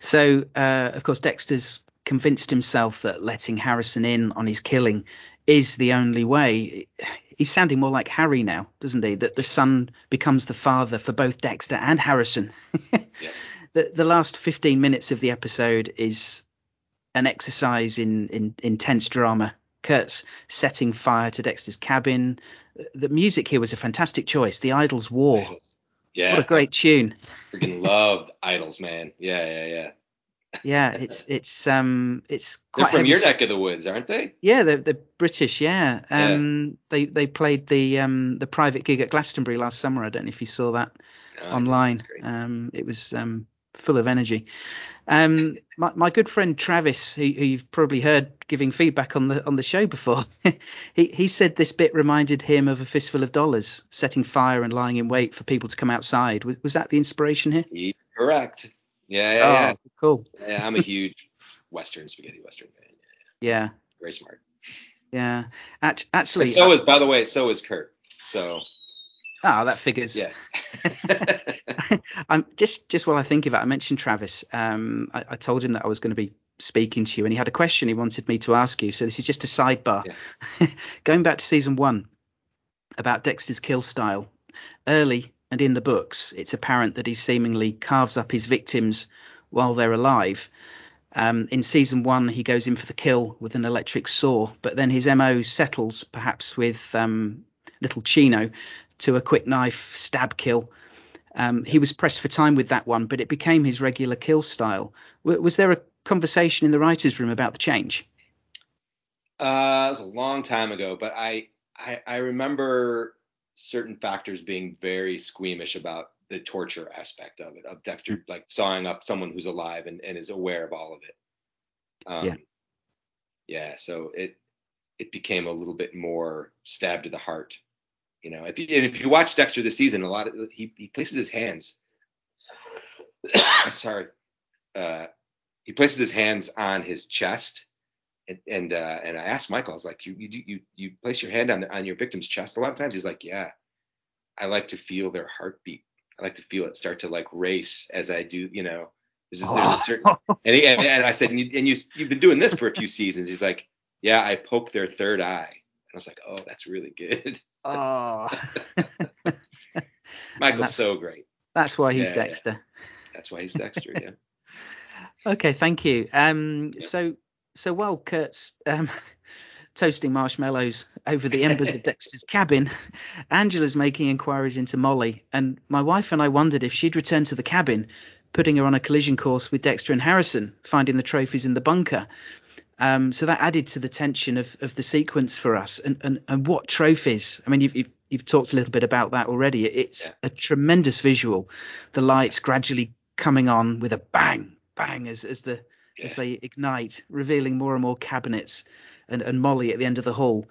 So, uh, of course, Dexter's convinced himself that letting Harrison in on his killing is the only way. He's sounding more like Harry now, doesn't he? That the son becomes the father for both Dexter and Harrison. yeah. The the last 15 minutes of the episode is an exercise in, in intense drama. Kurt's setting fire to Dexter's cabin. The music here was a fantastic choice. The Idles War. Yeah. What a great tune. Freaking loved Idles, man. Yeah, yeah, yeah. yeah, it's it's um it's quite They're from heavy your neck of the woods, aren't they? Yeah, they're, they're British. Yeah. Yeah. Um, they they played the um the private gig at Glastonbury last summer. I don't know if you saw that No, online. Um, it was um full of energy. Um, my, my good friend Travis, who, who you've probably heard giving feedback on the on the show before, he he said this bit reminded him of a fistful of dollars, setting fire and lying in wait for people to come outside. Was, was that the inspiration here? Correct. Yeah, yeah, yeah. Oh, cool. Yeah, I'm a huge Western spaghetti Western fan. Yeah, Very smart. yeah. Actually, And so is, by the way, so is Kurt. So oh, that figures. yeah. I'm just just while I think of it, I mentioned Travis. Um, I, I told him that I was going to be speaking to you, and he had a question he wanted me to ask you. So this is just a sidebar. Going back to season one about Dexter's kill style. Early and in the books, it's apparent that he seemingly carves up his victims while they're alive. Um, in season one, he goes in for the kill with an electric saw, but then his MO settles, perhaps with um, little Chino, to a quick knife stab kill. Um, he was pressed for time with that one, but it became his regular kill style. W- was there a conversation in the writers' room about the change? Uh, it was a long time ago, but I, I I remember certain factors being very squeamish about the torture aspect of it, of Dexter like sawing up someone who's alive and, and is aware of all of it. Um, Yeah. Yeah. So it it became a little bit more stabbed to the heart. You know, if you, and if you watch Dexter this season, a lot of he he places his hands. sorry. Uh, he places his hands on his chest and and, uh, and I asked Michael, I was like, you you you you place your hand on the, on your victim's chest a lot of times. He's like, yeah, I like to feel their heartbeat. I like to feel it start to like race as I do. You know, there's, a- there's a certain and, he, and, and I said, and, you, and you you've been doing this for a few seasons. He's like, yeah, I poke their third eye. And I was like, oh, that's really good. Oh, Michael's so great. that's why he's Yeah, yeah. Dexter. That's why he's Dexter. Yeah. Okay, thank you. Um, Yep. so so while Kurt's um, toasting marshmallows over the embers of Dexter's cabin, Angela's making inquiries into Molly, and my wife and I wondered if she'd return to the cabin, putting her on a collision course with Dexter and Harrison, finding the trophies in the bunker. Um, so that added to the tension of, of the sequence for us. And, and and what trophies? I mean, you've, you've you've talked a little bit about that already. It's Yeah. a tremendous visual. The lights gradually coming on with a bang, bang as as the as they ignite, revealing more and more cabinets and, and Molly at the end of the hall.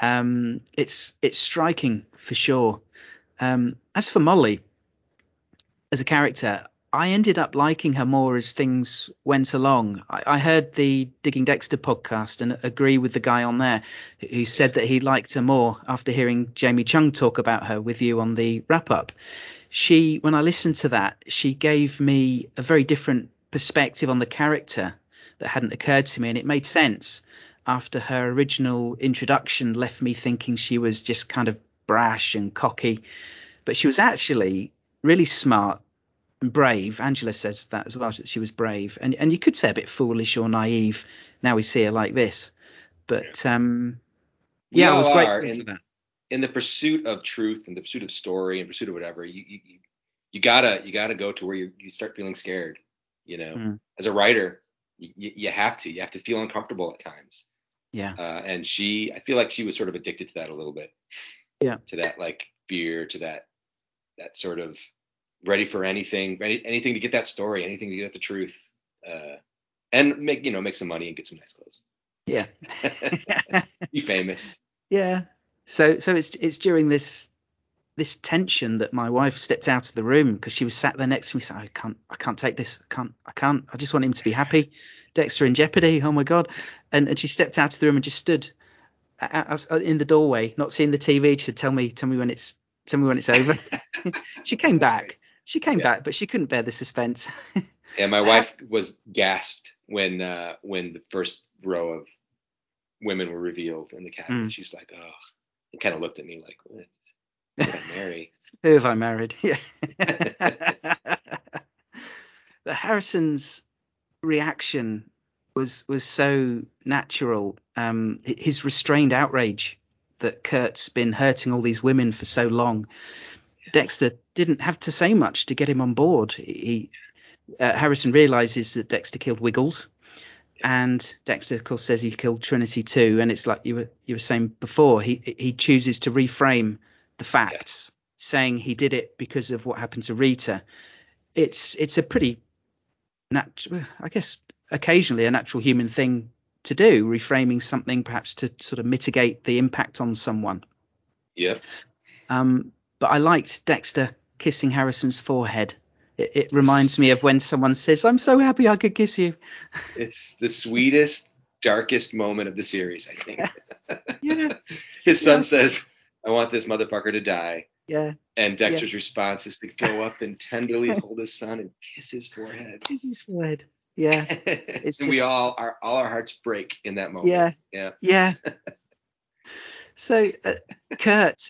Um, it's it's striking for sure. Um, as for Molly, as a character, I ended up liking her more as things went along. I, I heard the Digging Dexter podcast and agree with the guy on there who said that he liked her more after hearing Jamie Chung talk about her with you on the wrap up. She, when I listened to that, she gave me a very different perspective on the character. that hadn't occurred to me, and it made sense after her original introduction left me thinking she was just kind of brash and cocky, but she was actually really smart and brave. Angela says that as well, that she was brave, and and you could say a bit foolish or naive. Now we see her like this, but um, yeah, I was grateful in, for that. In the pursuit of truth and the pursuit of story and pursuit of whatever, you you, you gotta you gotta go to where you you start feeling scared. You know, mm. as a writer, you, you have to you have to feel uncomfortable at times. Yeah. Uh, and she, I feel like she was sort of addicted to that a little bit. Yeah. To that like fear, to that that sort of ready for anything, ready, anything to get that story, anything to get the truth, uh, and make you know make some money and get some nice clothes. Yeah. Be famous. Yeah. So so it's it's during this this tension that my wife stepped out of the room because she was sat there next to me. Said, "I can't, I can't take this. I can't, I can't. I just want him to be happy. Dexter in jeopardy. Oh my god!" And and she stepped out of the room and just stood in the doorway, not seeing the TV. She said, "Tell me, tell me when it's, tell me when it's over." she came back. She came yeah. back, but she couldn't bear the suspense. yeah, my wife was gasped when uh when the first row of women were revealed in the cabinet. Mm. She was like, "Oh," and kind of looked at me like, "What?" Who I marry? Who have I married? Yeah. the Harrison's reaction was was so natural. Um, his restrained outrage that Kurt's been hurting all these women for so long. Dexter didn't have to say much to get him on board. He uh, Harrison realizes that Dexter killed Wiggles, and Dexter, of course, says he killed Trinity too. And it's like you were you were saying before. He he chooses to reframe the facts, yeah. saying he did it because of what happened to Rita. It's it's a pretty natural, I guess, occasionally a natural human thing to do, reframing something perhaps to sort of mitigate the impact on someone. Yeah. Um, but I liked Dexter kissing Harrison's forehead. It, it reminds me of when someone says, "I'm so happy I could kiss you." It's the sweetest, darkest moment of the series, I think. yeah. His son yeah. says, I want this motherfucker to die. Yeah. And Dexter's yeah. response is to go up and tenderly hold his son and kiss his forehead. Kiss his forehead. Yeah. It's and just, we all our all our hearts break in that moment. Yeah. Yeah. Yeah. So uh, Kurt,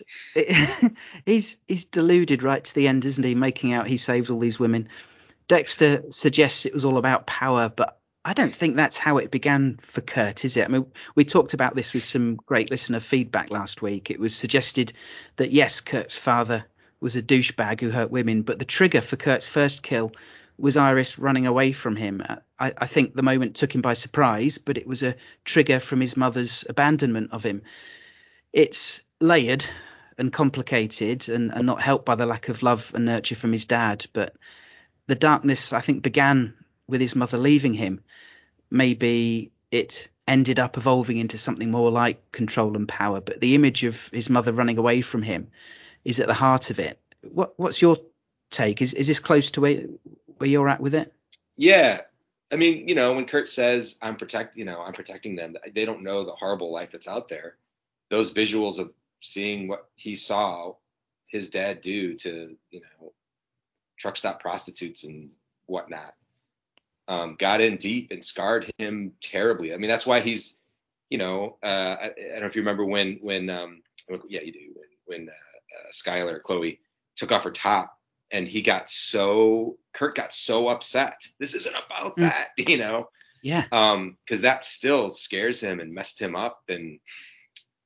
he's he's deluded right to the end, isn't he? Making out he saves all these women. Dexter suggests it was all about power, but I don't think that's how it began for Kurt, is it? I mean, we talked about this with some great listener feedback last week. It was suggested that yes, Kurt's father was a douchebag who hurt women, but the trigger for Kurt's first kill was Iris running away from him. I, I think the moment took him by surprise, but it was a trigger from his mother's abandonment of him. It's layered and complicated and, and not helped by the lack of love and nurture from his dad, but the darkness, I think, began with his mother leaving him, maybe it ended up evolving into something more like control and power. But the image of his mother running away from him is at the heart of it. What, what's your take? Is is this close to where where you're at with it? Yeah, I mean, you know, when Kurt says I'm protect, you know, I'm protecting them, they don't know the horrible life that's out there. Those visuals of seeing what he saw his dad do to, you know, truck stop prostitutes and whatnot um, got in deep and scarred him terribly. I mean, that's why he's, you know, uh, I, I, don't know if you remember when, when, um, yeah, you do, when, when uh, uh, Skylar, Chloe took off her top and he got so, Kurt got so upset. This isn't about mm. that, you know? Yeah. Um, cause that still scares him and messed him up. And,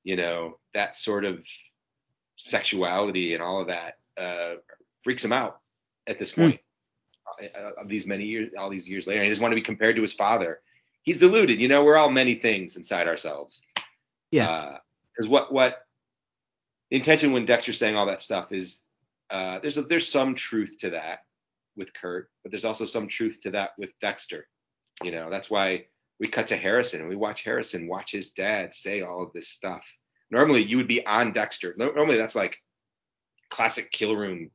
you know, that sort of sexuality and all of that, uh, freaks him out at this hmm. point. Mm uh, these many years, all these years later. He doesn't want to be compared to his father. He's deluded. You know, we're all many things inside ourselves. Yeah. Because uh, what what the intention when Dexter's saying all that stuff is uh, there's a, there's some truth to that with Kurt, but there's also some truth to that with Dexter. You know, that's why we cut to Harrison and we watch Harrison watch his dad say all of this stuff. Normally, you would be on Dexter. Normally, that's like classic kill room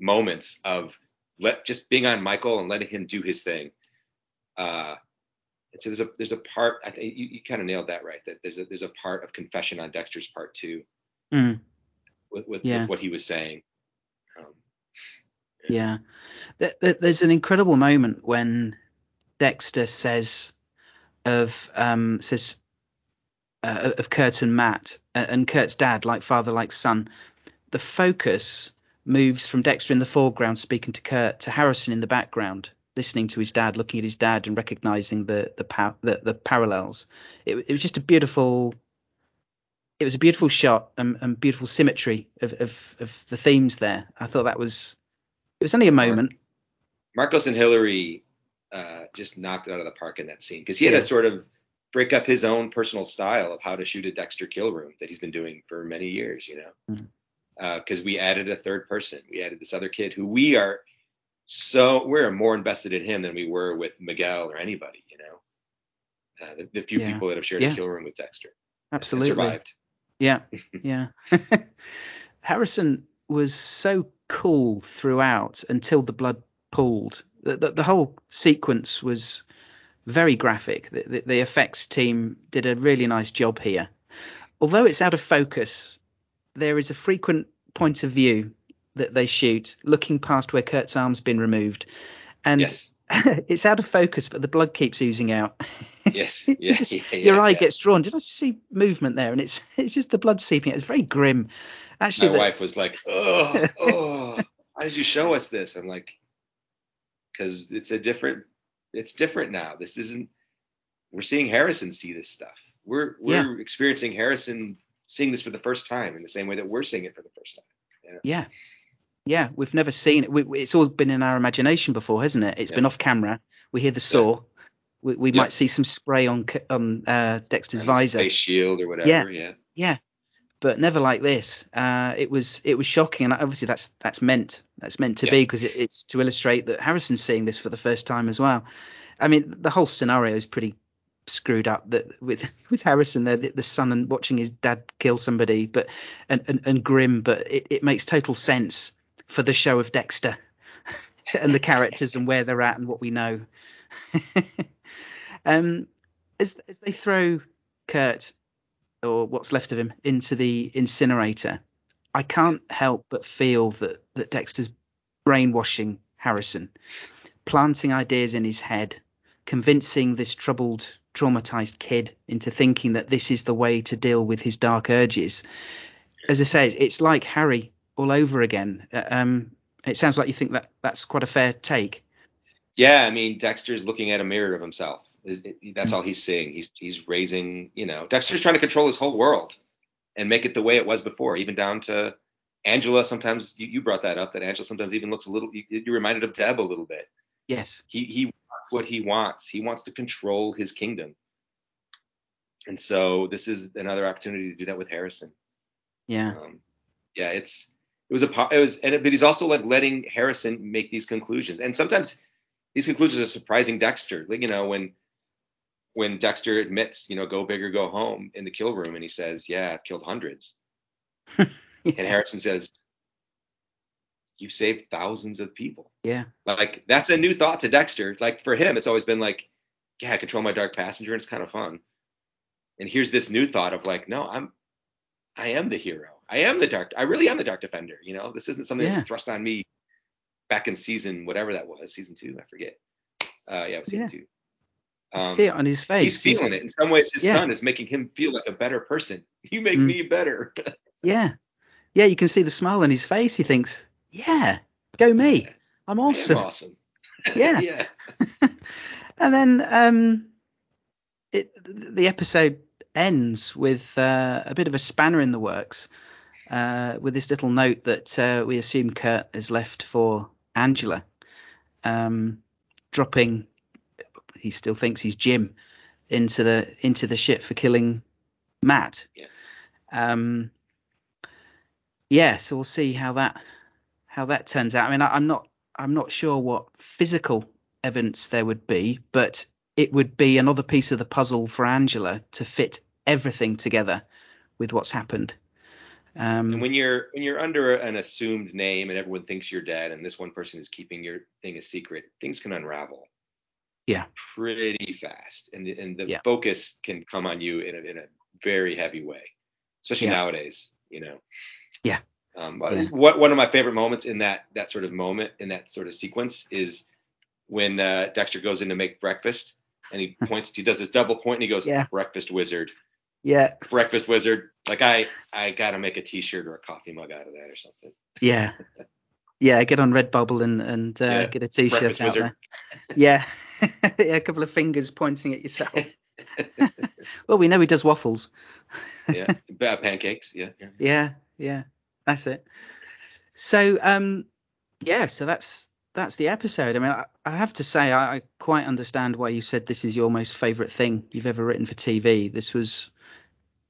moments of let just being on Michael and letting him do his thing. Uh, and so there's a there's a part I think you, you kind of nailed that right that there's a there's a part of confession on Dexter's part too, mm. with with, yeah. with, what he was saying. Um, yeah, there's an incredible moment when Dexter says of um, says uh, of Kurt and Matt and Kurt's dad, like father, like son. The focus moves from Dexter in the foreground speaking to Kurt to Harrison in the background, listening to his dad, looking at his dad, and recognizing the the par- the, the parallels. It, it was just a beautiful. It was a beautiful shot and, and beautiful symmetry of, of, of the themes there. I thought that was it was only a moment. Marcos and Hillary uh, just knocked it out of the park in that scene because he had Yeah. to sort of break up his own personal style of how to shoot a Dexter kill room that he's been doing for many years, you know. Because we added a third person, we added this other kid who we are so we're more invested in him than we were with Miguel or anybody, you know. Uh, the, the few Yeah. people that have shared Yeah. a kill room with Dexter and Absolutely. survived. Yeah, yeah. Harrison was so cool throughout until the blood pooled. The, the, the whole sequence was very graphic. The, the, the effects team did a really nice job here. Although it's out of focus, there is a frequent point of view that they shoot looking past where Kurt's arm's been removed. And yes. it's out of focus, but the blood keeps oozing out. Yes. Yeah, just- yeah, yeah, your eye yeah. gets drawn. Did I see movement there? And it's it's just the blood seeping. out. It's very grim. Actually, My the- wife was like, "Oh, oh, why did you show us this?" I'm like, "Because it's a different, it's different now. This isn't. We're seeing Harrison see this stuff. We're we're experiencing Harrison seeing this for the first time in the same way that we're seeing it for the first time. yeah, yeah, we've never seen it. We, it's all been in our imagination before, hasn't it? It's Yeah. been off camera. We hear the saw. We, we Yeah. might see some spray on on uh, Dexter's visor. face shield or whatever. Yeah. Yeah. Yeah, but never like this. Uh, it was it was shocking, and obviously that's that's meant that's meant to Yeah. be because it, it's to illustrate that Harrison's seeing this for the first time as well. I mean, the whole scenario is pretty screwed up that with with Harrison there, the, the son and watching his dad kill somebody, but and and, and grim, but it, it makes total sense for the show of Dexter and the characters and where they're at and what we know. um, as as they throw Kurt or what's left of him into the incinerator, I can't help but feel that that Dexter's brainwashing Harrison, planting ideas in his head, convincing this troubled, traumatized kid into thinking that this is the way to deal with his dark urges. As I say, it's like Harry all over again. Uh, Um, it sounds like you think that that's quite a fair take. Yeah, I mean, Dexter's looking at a mirror of himself. It- That's Mm. all he's seeing. He's he's raising, you know, Dexter's trying to control his whole world and make it the way it was before, even down to Angela. Sometimes you, you brought that up that Angela sometimes even looks a little. You, you're reminded of Deb a little bit. Yes. He he wants what he wants. He wants to control his kingdom. And so this is another opportunity to do that with Harrison. Yeah. Um, yeah, it's it was a it was and it, but he's also like letting Harrison make these conclusions, and sometimes these conclusions are surprising Dexter. Like you know when when Dexter admits, you know, go big or go home in the kill room, and he says, "Yeah, I've killed hundreds," and Harrison says, "You've saved thousands of people." Yeah. Like that's a new thought to Dexter. Like for him, it's always been like, "Yeah, I control my dark passenger, and it's kind of fun." And here's this new thought of like, "No, I'm I am the hero. I am the dark. I really am the dark defender. You know, this isn't something that Yeah. was thrust on me back in season whatever that was, season two. I forget. Uh, yeah, it was season Yeah. two. Um, see it on his face. he's feeling it. In some ways, his Yeah. son is making him feel like a better person. You make Mm. me better. Yeah. Yeah, you can see the smile on his face. He thinks, yeah, go me. I'm awesome. awesome. Yeah. yeah. and then um, it, the episode ends with uh, a bit of a spanner in the works uh, with this little note that uh, we assume Kurt has left for Angela, um, dropping. He still thinks he's Jim into the into the ship for killing Matt. Yeah. Um, yeah, so we'll see how that how that turns out. I mean, I, I'm not I'm not sure what physical evidence there would be, but it would be another piece of the puzzle for Angela to fit everything together with what's happened. Um, And when you're when you're under an assumed name and everyone thinks you're dead and this one person is keeping your thing a secret, things can unravel. Yeah. Pretty fast, and the, and the Yeah. focus can come on you in a in a very heavy way, especially Yeah. nowadays. You know. Yeah. Um, Yeah. What one of my favorite moments in that that sort of moment in that sort of sequence is when uh, Dexter goes in to make breakfast and he points. He does this double point, and he goes, Yeah. "Breakfast Wizard, Yeah. Breakfast Wizard." Like I, I gotta make a T-shirt or a coffee mug out of that or something. Yeah. Yeah, get on Redbubble and and uh, Yeah. get a t-shirt Breakfast out Wizard. there. Yeah. yeah, a couple of fingers pointing at yourself. well, we know he does waffles. yeah, Ba- pancakes. Yeah, yeah. Yeah, yeah, that's it. So, um, yeah, so that's that's the episode. I mean, I, I have to say, I, I quite understand why you said this is your most favourite thing you've ever written for TV. This was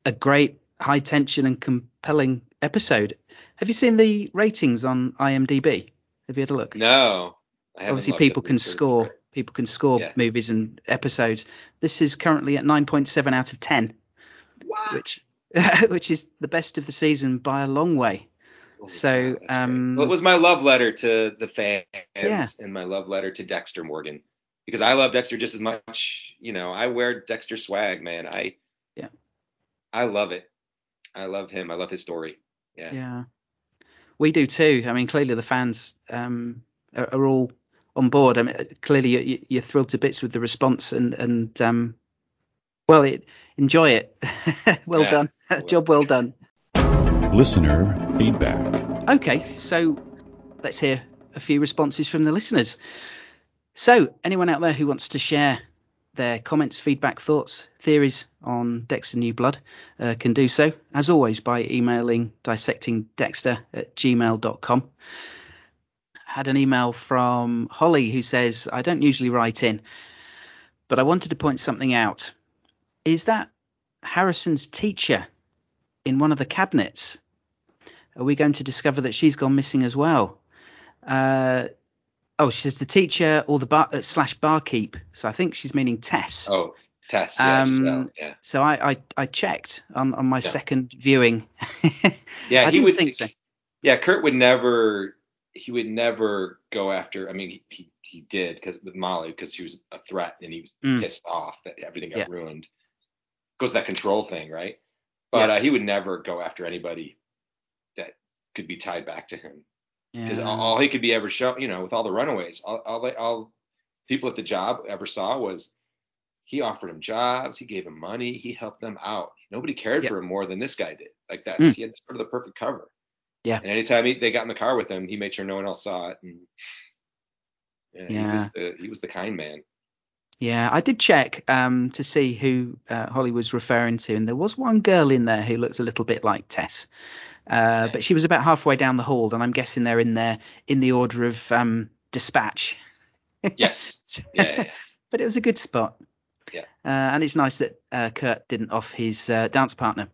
a great, high tension and compelling episode. Have you seen the ratings on IMDb? Have you had a look? No, I Obviously, people can the sort score. People can score Yeah. movies and episodes. This is currently at 9.7 out of 10, What? which which is the best of the season by a long way. Oh, so, God, um, well, it was my love letter to the fans Yeah. and my love letter to Dexter Morgan because I love Dexter just as much. You know, I wear Dexter swag, man. I Yeah. I love it. I love him. I love his story. Yeah. Yeah, we do too. I mean, clearly the fans um, are, are all on board. I mean, clearly you- you're thrilled to bits with the response, and and um, well, it, enjoy it. well Yeah. done, job well done. Listener feedback. Okay, so let's hear a few responses from the listeners. So, anyone out there who wants to share their comments, feedback, thoughts, theories on Dexter New Blood uh, can do so, as always, by emailing dissectingdexter at gmail.com. Had an email from Holly who says, I don't usually write in, but I wanted to point something out. Is that Harrison's teacher in one of the cabinets? Are we going to discover that she's gone missing as well? Uh, oh, she says the teacher or the bar uh, slash barkeep. So I think she's meaning Tess. Oh, Tess. Yeah. Um, Giselle, yeah. So I, I I checked on on my Yeah. second viewing. Yeah. He would think so. Yeah. Kurt would never. He would never go after. I mean, he he, he did because with Molly because she was a threat and he was Mm. pissed off that everything got Yeah. ruined. Goes that control thing, right? But Yeah. uh, he would never go after anybody that could be tied back to him because Yeah. all, all he could be ever shown, you know, with all the runaways, all, all, all people at the job ever saw was he offered him jobs, he gave him money, he helped them out. Nobody cared for him more than this guy did. Like that's Mm. he had sort of the perfect cover. Yeah. And anytime he, they got in the car with him, he made sure no one else saw it. And yeah, he was the he was the kind man. Yeah, I did check um, to see who uh, Holly was referring to, and there was one girl in there who looks a little bit like Tess, uh, but she was about halfway down the hall, and I'm guessing they're in there in the order of um, dispatch. Yes. Yeah. yeah. but it was a good spot. Yeah. Uh, and it's nice that uh, Kurt didn't off his uh, dance partner.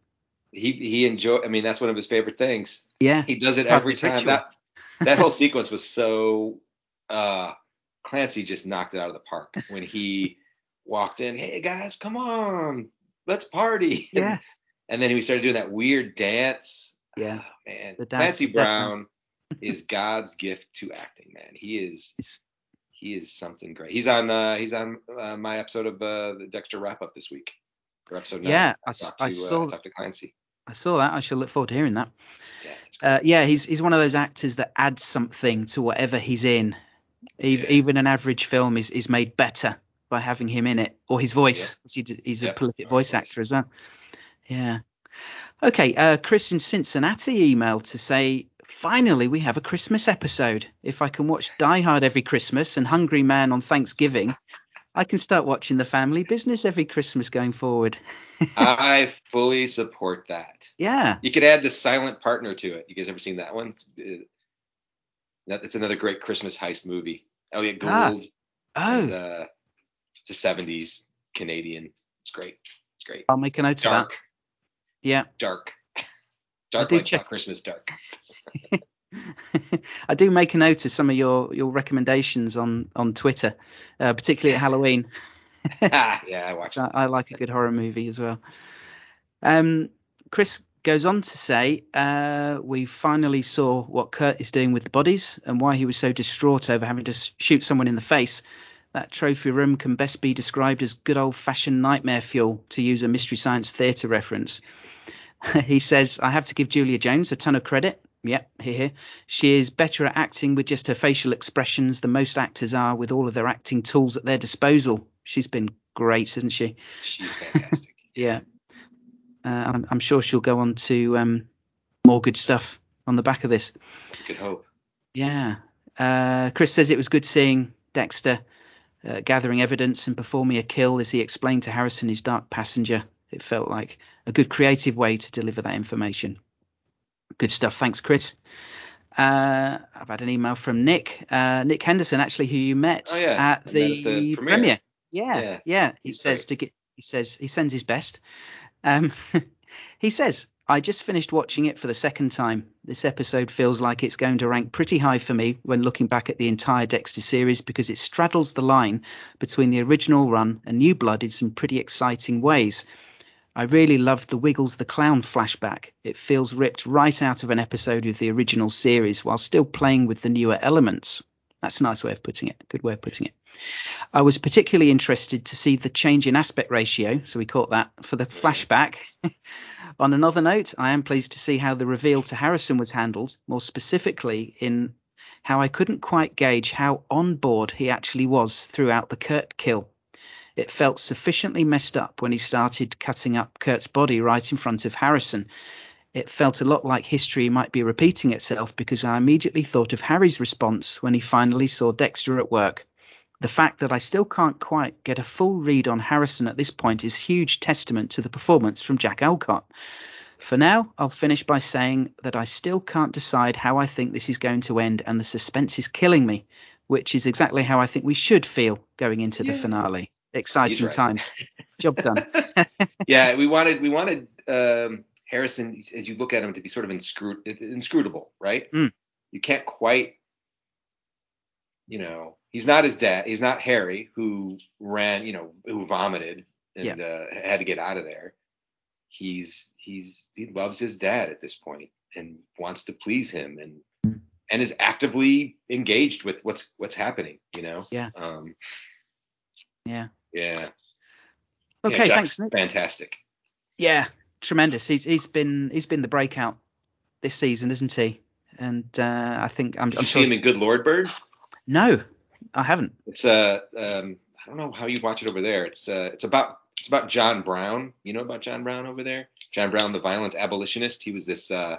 He he enjoyed. I mean, that's one of his favorite things. Yeah. He does it every time. ritual. That that whole sequence was so. uh Clancy just knocked it out of the park when he walked in. Hey guys, come on, let's party. Yeah. And then he started doing that weird dance. Yeah. Oh, man, The dance- Clancy Brown is God's gift to acting. Man, he is. He is something great. He's on. uh He's on uh, my episode of uh, the Dexter wrap up this week. Or episode nine. Yeah, I talked I to, saw- Uh, talked to Clancy. I saw that. I shall look forward to hearing that. Yeah. Uh, yeah, he's he's one of those actors that adds something to whatever he's in. Yeah. Even an average film is is made better by having him in it, or his voice. he d- he's a prolific voice. actor as well. Yeah. Okay, uh, Chris in Cincinnati emailed to say, finally we have a Christmas episode. If I can watch Die Hard every Christmas and Hungry Man on Thanksgiving, I can start watching The Family Business every Christmas going forward. I fully support that. Yeah. You could add the silent partner to it. You guys ever seen that one? That's another great Christmas heist movie. Elliott Ah. Gould. Oh, And, uh, it's a 70s Canadian. It's great. It's great. I'll make a note of that. Dark. Yeah. Dark. Dark like check- Christmas dark. I do make a note of some of your, your recommendations on on Twitter, uh, particularly at Halloween. Ah, yeah, I watched I. I like a good horror movie as well. Um, Chris goes on to say, uh, we finally saw what Kurt is doing with the bodies and why he was so distraught over having to shoot someone in the face. That trophy room can best be described as good old fashioned nightmare fuel, to use a Mystery Science Theatre reference. he says, I have to give Julia Jones a ton of credit. Yep, here, here. She is better at acting with just her facial expressions than most actors are with all of their acting tools at their disposal. She's been great, hasn't she? She's fantastic. yeah. Uh, I'm, I'm, sure she'll go on to um, more good stuff on the back of this. Good hope. Yeah. Uh, Chris says it was good seeing Dexter uh, gathering evidence and performing a kill as he explained to Harrison his dark passenger. It felt like a good creative way to deliver that information. Good stuff. Thanks, Chris. Uh, I've had an email from Nick, uh, Nick Henderson, actually, who you met, oh, yeah. at, the the premiere. premiere. Yeah, Yeah. yeah. He He's says great. to get. He says he sends his best. Um, he says I just finished watching it for the second time. This episode feels like it's going to rank pretty high for me when looking back at the entire Dexter series because it straddles the line between the original run and New Blood in some pretty exciting ways. I really loved the Wiggles the Clown flashback. It feels ripped right out of an episode of the original series while still playing with the newer elements. That's a nice way of putting it. Good way of putting it. I was particularly interested to see the change in aspect ratio, so we caught that for the flashback. On another note, I am pleased to see how the reveal to Harrison was handled, more specifically in how I couldn't quite gauge how on board he actually was throughout the Kurt kill. It felt sufficiently messed up when he started cutting up Kurt's body right in front of Harrison. It felt a lot like history might be repeating itself because I immediately thought of Harry's response when he finally saw Dexter at work. The fact that I still can't quite get a full read on Harrison at this point is huge testament to the performance from Jack Alcott. For now, I'll finish by saying that I still can't decide how I think this is going to end, and the suspense is killing me, which is exactly how I think we should feel going into the finale. Exciting right. times. Job done. yeah, we wanted we wanted um, Harrison, as you look at him, to be sort of inscrut- inscrutable, right? Mm. You can't quite, you know, he's not his dad. He's not Harry, who ran, you know, who vomited and uh, had to get out of there. He's he's he loves his dad at this point and wants to please him and Mm. and is actively engaged with what's what's happening. You know. Yeah. Um, Yeah. Yeah. Okay, yeah, thanks, Nick. Fantastic. Yeah, tremendous. He's he's been he's been the breakout this season, isn't he? And uh, I think I'm, Did I'm you sure. see him in Good Lord Bird? No, I haven't. It's uh um I don't know how you watch it over there. It's uh it's about it's about John Brown. You know about John Brown over there? John Brown, the violent abolitionist. He was this uh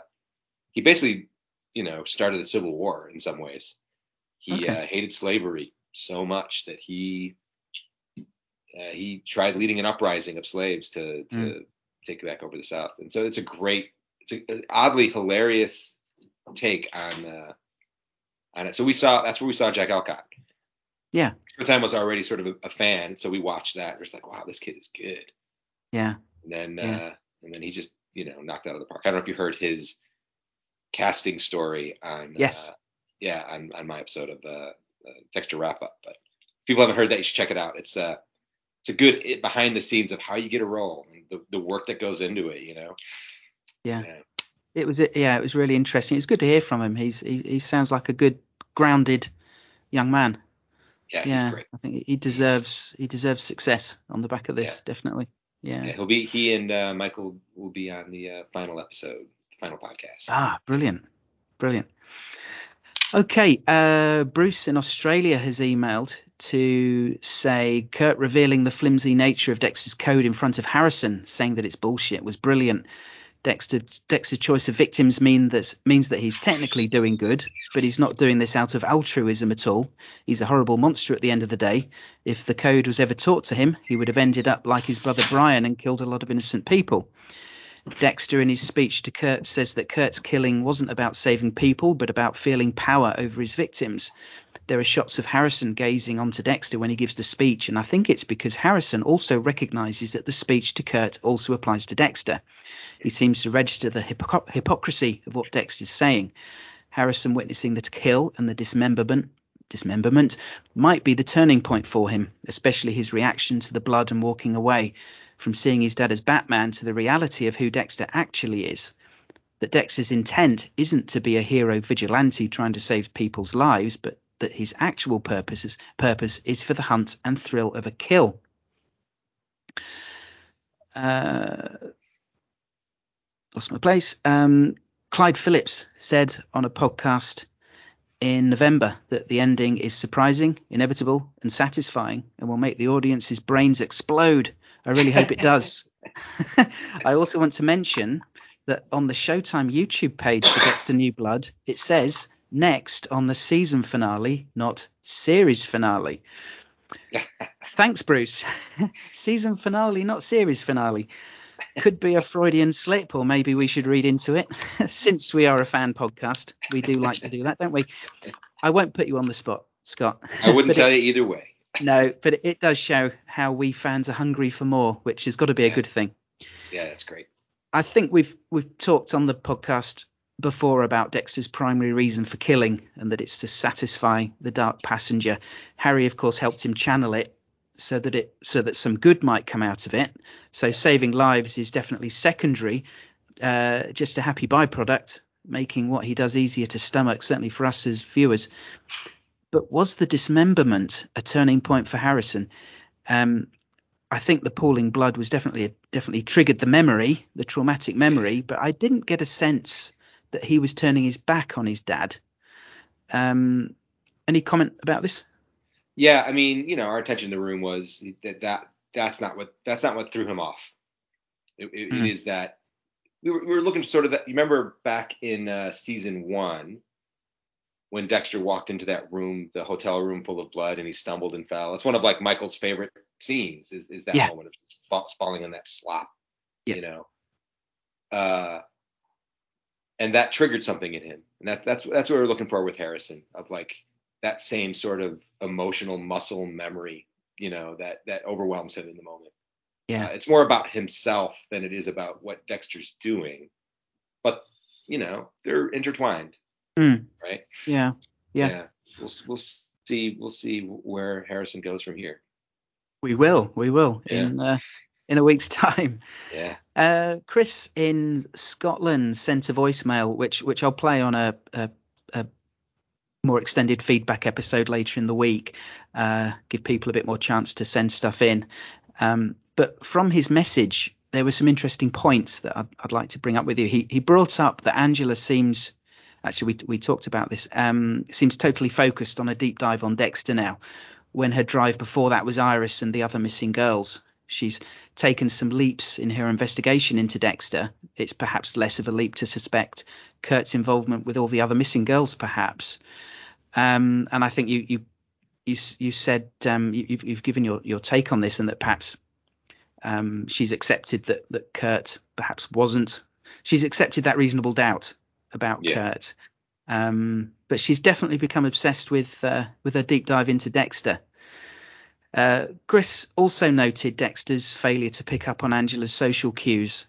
he basically, you know, started the Civil War in some ways. He Okay. uh, hated slavery so much that he uh, he tried leading an uprising of slaves to to Mm. take back over the South. And so it's a great it's a, an oddly hilarious take on uh on it. So we saw that's where we saw Jack Alcott. Yeah, Time was already sort of a, a fan, so we watched that. It was like, wow, this kid is good. yeah, And then Yeah. uh, and then he just you know knocked out of the park. I don't know if you heard his casting story on Yes. uh, yeah on, on my episode of uh, uh, Dexter wrap up. But if people haven't heard that, you should check it out. It's uh it's a good it, behind the scenes of how you get a role and the, the work that goes into it. You know. yeah. Yeah. It was yeah, it was really interesting. It's good to hear from him. He's he, he sounds like a good, grounded young man. Yeah, yeah, he's great. I think he deserves he deserves success on the back of this, Yeah. definitely. Yeah. Yeah, he'll be he and uh, Michael will be on the uh, final episode, final podcast. Ah, brilliant, brilliant. Okay, uh, Bruce in Australia has emailed to say Kurt revealing the flimsy nature of Dexter's code in front of Harrison, saying that it's bullshit, was brilliant. Dexter, Dexter's choice of victims mean that, means that he's technically doing good, but he's not doing this out of altruism at all. He's a horrible monster at the end of the day. If the code was ever taught to him, he would have ended up like his brother Brian and killed a lot of innocent people. Dexter, in his speech to Kurt, says that Kurt's killing wasn't about saving people, but about feeling power over his victims. There are shots of Harrison gazing onto Dexter when he gives the speech, and I think it's because Harrison also recognizes that the speech to Kurt also applies to Dexter. He seems to register the hypocr- hypocrisy of what Dexter's saying. Harrison witnessing the kill and the dismemberment dismemberment might be the turning point for him, especially his reaction to the blood and walking away from seeing his dad as Batman to the reality of who Dexter actually is. That Dexter's intent isn't to be a hero vigilante trying to save people's lives, but that his actual purpose is, purpose is for the hunt and thrill of a kill. Uh, lost my place. Um, Clyde Phillips said on a podcast in November that the ending is surprising, inevitable, and satisfying, and will make the audience's brains explode. I really hope it does. I also want to mention that on the Showtime YouTube page for Dexter New Blood, it says next on the season finale, not series finale. Thanks, Bruce. season finale, not series finale. Could be a Freudian slip, or maybe we should read into it. Since we are a fan podcast, we do like to do that, don't we? I won't put you on the spot, Scott. I wouldn't tell it, you either way. No, but it does show how we fans are hungry for more, which has got to be Yeah. a good thing. Yeah, that's great. I think we've we've talked on the podcast before about Dexter's primary reason for killing and that it's to satisfy the dark passenger. Harry of course helped him channel it so that it so that some good might come out of it. So saving lives is definitely secondary, uh, just a happy byproduct, making what he does easier to stomach, certainly for us as viewers. But was the dismemberment a turning point for Harrison? Um, I think the pooling blood was definitely definitely triggered the memory, the traumatic memory, but I didn't get a sense that he was turning his back on his dad. Um, any comment about this? Yeah, I mean, you know, our attention in the room was that that that's not what that's not what threw him off. It, it, Mm. it is that we were, we were looking sort of that. You remember back in uh, season one when Dexter walked into that room, the hotel room full of blood, and he stumbled and fell. It's one of like Michael's favorite scenes. Is is that Yeah. moment of falling in that slop? Yeah. You know. Uh, and that triggered something in him, and that's that's that's what we're looking for with Harrison of like that same sort of emotional muscle memory, you know, that that overwhelms him in the moment. Yeah. Uh, it's more about himself than it is about what Dexter's doing, but you know, they're intertwined, Mm, right? yeah. Yeah. We'll we'll see we'll see where Harrison goes from here. We will. We will Yeah. in uh, in a week's time. Yeah. Uh, Chris in Scotland sent a voicemail, which which I'll play on a, a, a more extended feedback episode later in the week. Uh, give people a bit more chance to send stuff in. Um, but from his message, there were some interesting points that I'd, I'd like to bring up with you. He he brought up that Angela seems actually we we talked about this um, seems totally focused on a deep dive on Dexter now, when her drive before that was Iris and the other missing girls. She's taken some leaps in her investigation into Dexter. It's perhaps less of a leap to suspect Kurt's involvement with all the other missing girls, perhaps. Um, and I think you you you, you said um, you, you've, you've given your, your take on this, and that perhaps um, she's accepted that that Kurt perhaps wasn't. She's accepted that reasonable doubt about Yeah. Kurt. Um, but she's definitely become obsessed with uh, with her deep dive into Dexter. Uh, Chris also noted Dexter's failure to pick up on Angela's social cues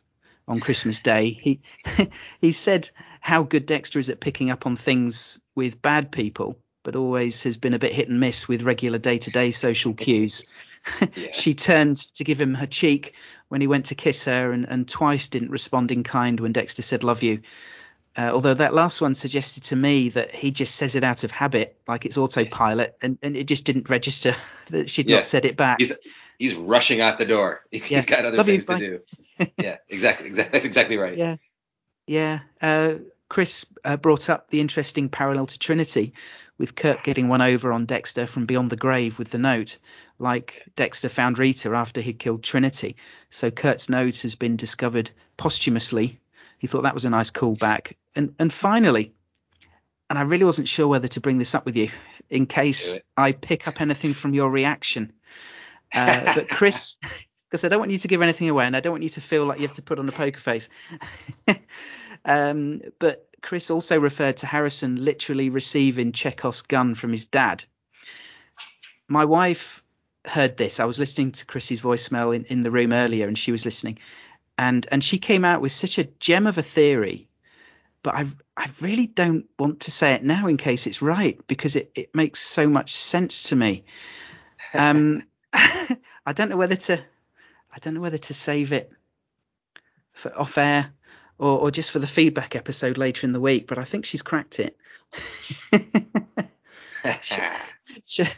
on Christmas Day. He he said how good Dexter is at picking up on things with bad people, but always has been a bit hit and miss with regular day-to-day social cues. Yeah. she turned to give him her cheek when he went to kiss her, and, and twice didn't respond in kind when Dexter said "love you." Uh, although that last one suggested to me that he just says it out of habit, like it's autopilot, and, and it just didn't register that she'd Yeah. not said it back. He's he's rushing out the door. He's, Yeah. he's got other Love you, things to bye. do. yeah, exactly, exactly, that's exactly right. Yeah, yeah. Uh, Chris uh, brought up the interesting parallel to Trinity, with Kurt getting one over on Dexter from beyond the grave with the note, like Dexter found Rita after he'd killed Trinity. So Kurt's note has been discovered posthumously. He thought that was a nice callback. And and finally, and I really wasn't sure whether to bring this up with you in case I pick up anything from your reaction. Uh, but Chris, because I don't want you to give anything away, and I don't want you to feel like you have to put on a poker face. um, but Chris also referred to Harrison literally receiving Chekhov's gun from his dad. My wife heard this. I was listening to Chris's voicemail in, in the room earlier, and she was listening, and and she came out with such a gem of a theory. But I I really don't want to say it now in case it's right because it, it makes so much sense to me. Um, I don't know whether to I don't know whether to save it for off air or, or just for the feedback episode later in the week, but I think she's cracked it. shall,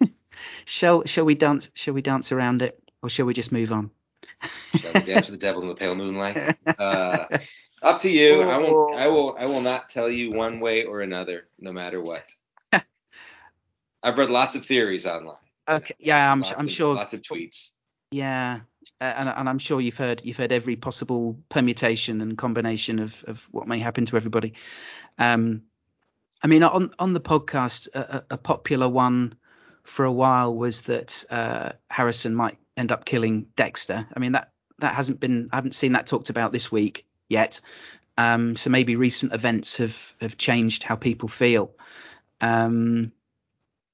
shall shall we dance shall we dance around it or shall we just move on? Dance with the devil in the pale moonlight? Uh, up to you. I won't. I will. I will not tell you one way or another, no matter what. I've read lots of theories online. Okay, yeah, I'm, I'm of- sure. Lots of tweets. Yeah, and, and I'm sure you've heard you've heard every possible permutation and combination of, of what may happen to everybody. Um, I mean, on on the podcast, a, a- a popular one for a while was that uh, Harrison might end up killing Dexter. I mean, that that hasn't been I haven't seen that talked about this week yet. Um, so maybe recent events have have changed how people feel. Um,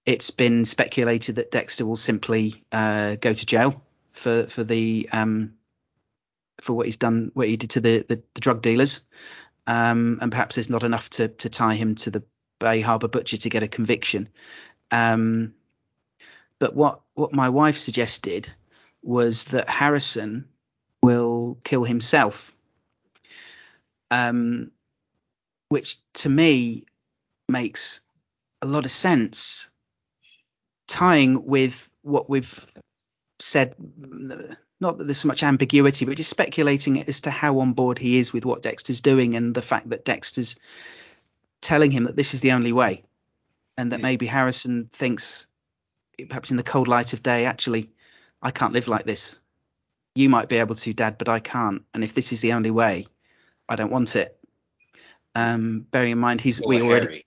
it's been speculated that Dexter will simply uh, go to jail for for the um, for what he's done, what he did to the the, the drug dealers, um, and perhaps there's not enough to to tie him to the Bay Harbour butcher to get a conviction. Um, but what what my wife suggested was that Harrison will kill himself, um, which to me makes a lot of sense, tying with what we've said. Not that there's so much ambiguity, but just speculating as to how on board he is with what Dexter's doing and the fact that Dexter's telling him that this is the only way, and that maybe Harrison thinks, perhaps in the cold light of day, actually, I can't live like this. You might be able to, Dad, but I can't. And if this is the only way, I don't want it. Um, bearing in mind he's Pull we a already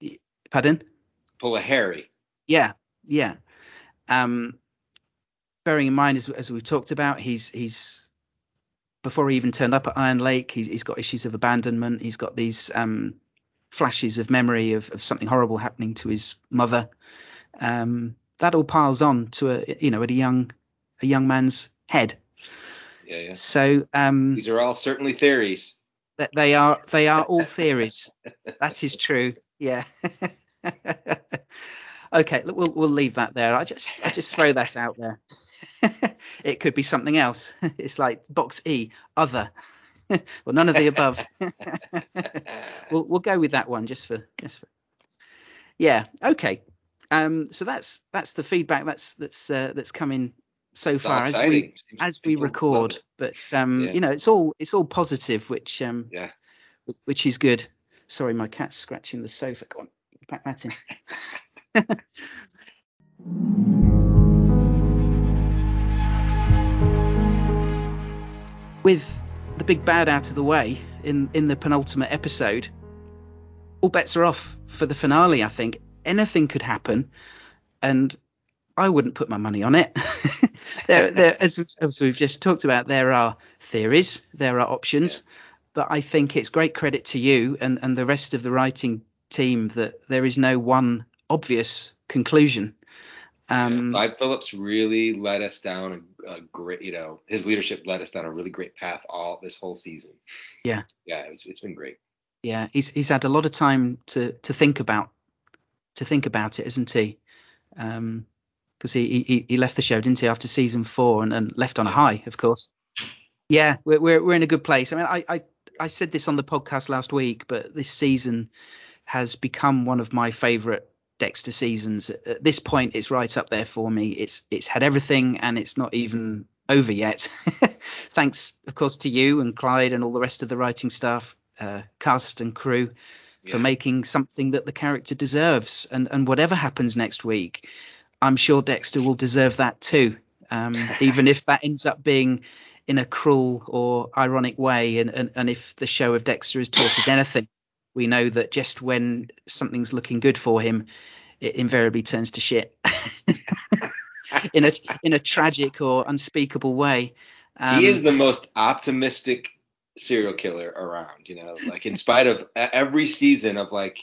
Harry. pardon. Pull a Harry. Yeah, yeah. Um, bearing in mind, as, as we've talked about, he's he's before he even turned up at Iron Lake, he's, he's got issues of abandonment. He's got these um, flashes of memory of, of something horrible happening to his mother. Um, that all piles on to a you know at a young a young man's head. Yeah, yeah. So um, These are all certainly theories. that they are they are all theories. that is true. Yeah. okay, look, we'll we'll leave that there. I just I just throw that out there. it could be something else. It's like box E, other. well, none of the above. we'll we'll go with that one just for just for. Yeah. Okay. Um. So that's that's the feedback that's that's uh, that's coming so far as we as we record. But um, Yeah. you know, it's all it's all positive, which um, Yeah. which is good. Sorry, my cat's scratching the sofa. Go on, pack that in. With the big bad out of the way in in the penultimate episode, all bets are off for the finale. I think anything could happen, and I wouldn't put my money on it. there, there, as, we've- as we've just talked about, there are theories, there are options, but I think it's great credit to you and, and the rest of the writing team that there is no one obvious conclusion. Um, yeah. Clyde Phillips really led us down a, a great, you know, his leadership led us down a really great path all this whole season. Yeah. Yeah, it's, it's been great. yeah, he's he's had a lot of time to to think about to think about it, isn't he? Um, because he, he he left the show, didn't he, after season four, and, and left on a high, of course. Yeah, we're we're we're in a good place. I mean, I I I said this on the podcast last week, but this season has become one of my favourite Dexter seasons. At this point, it's right up there for me. It's it's had everything, and it's not even over yet. Thanks, of course, to you and Clyde and all the rest of the writing staff, uh, cast and crew for making something that the character deserves. And and whatever happens next week, I'm sure Dexter will deserve that too. Um, even if that ends up being in a cruel or ironic way, and, and and if the show of Dexter is taught us anything, we know that just when something's looking good for him, it invariably turns to shit. in a in a tragic or unspeakable way. Um, he is the most optimistic serial killer around, you know, like in spite of every season of like,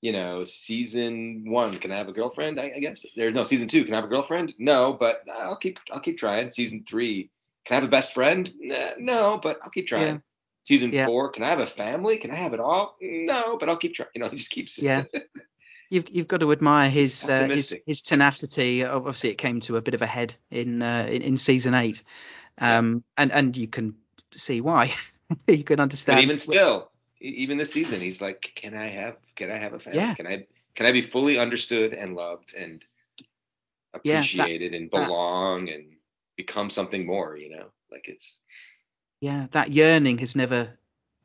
you know, season one, can I have a girlfriend? I, I guess there's no season two. Can I have a girlfriend? No, but I'll keep, I'll keep trying. Season three, can I have a best friend? Nah, no, but I'll keep trying. Yeah. Season Yeah. four, can I have a family? Can I have it all? No, but I'll keep trying. You know, he just keeps. Yeah. you've you've got to admire his uh, his, his tenacity. Obviously, it came to a bit of a head in uh, in, in season eight, um, and and you can see why. you can but understand. even still, even this season, he's like, can I have, can I have a family? Yeah. Can I, can I be fully understood and loved and Yeah, that- appreciated and belong and become something more? You know, like it's yeah, that yearning has never.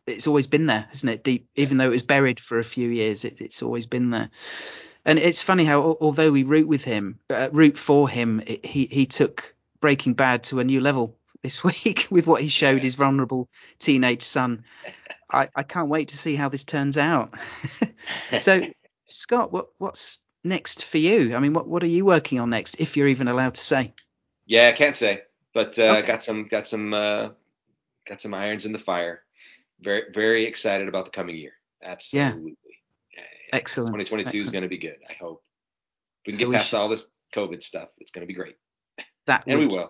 It's always been there, hasn't it? Deep, even though it was buried for a few years, it, it's always been there. And it's funny how, although we root with him, uh, root for him, it, he he took Breaking Bad to a new level this week with what he showed his vulnerable teenage son. I, I can't wait to see how this turns out. so, Scott, what what's next for you? I mean, what what are you working on next, if you're even allowed to say? Yeah, I can't say, but uh, okay. got some got some uh, got some irons in the fire. Very very excited about the coming year. Absolutely. Yeah. Excellent. 2022 Excellent. is going to be good. I hope. We can so get past should... all this COVID stuff, it's going to be great. That and would, we will.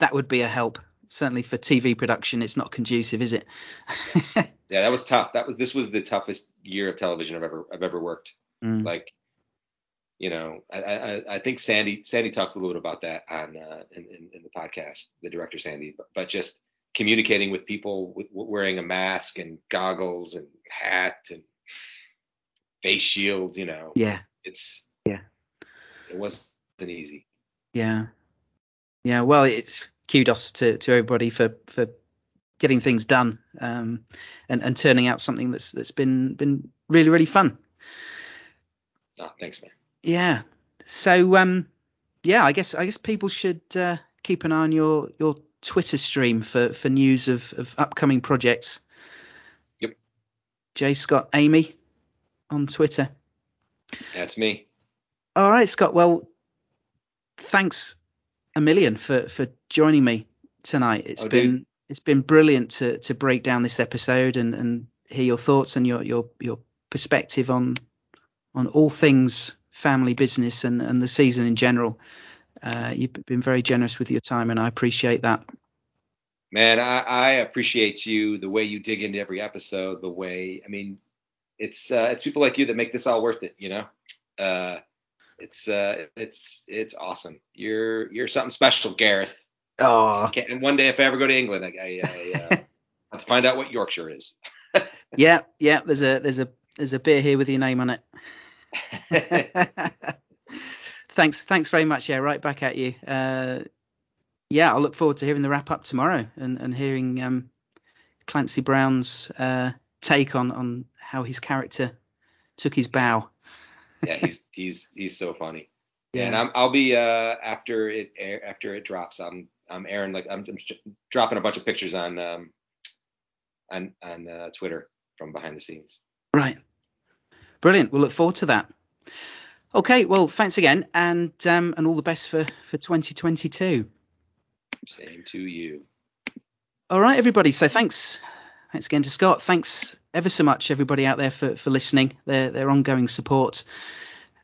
That would be a help. Certainly for TV production, it's not conducive, is it? yeah, that was tough. That was this was the toughest year of television I've ever I've ever worked. Mm. Like, you know, I, I I think Sandy Sandy talks a little bit about that on uh, in, in, in the podcast, the director Sandy, but, but just communicating with people with, wearing a mask and goggles and hat and face shield, you know. Yeah. It's yeah. It wasn't easy. Yeah. Yeah. Well, it's kudos to, to everybody for for getting things done um, and and turning out something that's that's been been really really fun. Oh, thanks, man. Yeah. So um, yeah, I guess I guess people should uh, keep an eye on your your Twitter stream for for news of of upcoming projects. Yep. J Scott Amy on Twitter. That's me. All right, Scott. Well, thanks a million for for joining me tonight. It's oh, been dude. it's been brilliant to to break down this episode and and hear your thoughts and your your your perspective on on all things family business and and the season in general. Uh, you've been very generous with your time, and I appreciate that. Man, I, I appreciate you the way you dig into every episode. The way, I mean, it's uh, it's people like you that make this all worth it. You know, uh, it's uh, it's it's awesome. You're you're something special, Gareth. Oh. And one day, if I ever go to England, I, I, I uh, have to find out what Yorkshire is. yeah, yeah. There's a there's a there's a beer here with your name on it. thanks, thanks very much. Yeah, right back at you. Uh, yeah, I'll look forward to hearing the wrap up tomorrow and, and hearing um, Clancy Brown's uh, take on on how his character took his bow. Yeah, he's he's he's so funny. Yeah. And I'm, I'll be uh, after it after it drops. I'm I'm Aaron like I'm, I'm dropping a bunch of pictures on um on on uh, Twitter from behind the scenes. Right. Brilliant. We'll look forward to that. Okay. Well, thanks again, and um, and all the best for for 2022. Same to you. All right, everybody. So thanks. Thanks again to Scott. Thanks ever so much, everybody out there, for, for listening, their their ongoing support,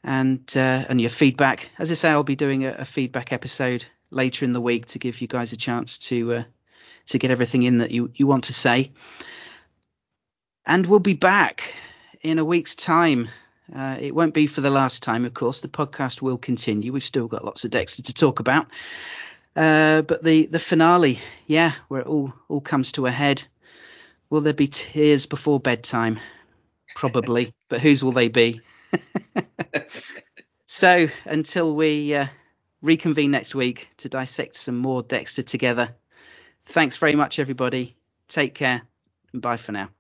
and uh, and your feedback. As I say, I'll be doing a, a, feedback episode later in the week to give you guys a chance to uh, to get everything in that you you want to say. And we'll be back in a week's time. Uh, it won't be for the last time, of course. The podcast will continue. We've still got lots of Dexter to talk about. Uh, but the the finale, yeah, where it all all comes to a head. Will there be tears before bedtime? Probably, but whose will they be? so until we uh, reconvene next week to dissect some more Dexter together, thanks very much, everybody. Take care and bye for now.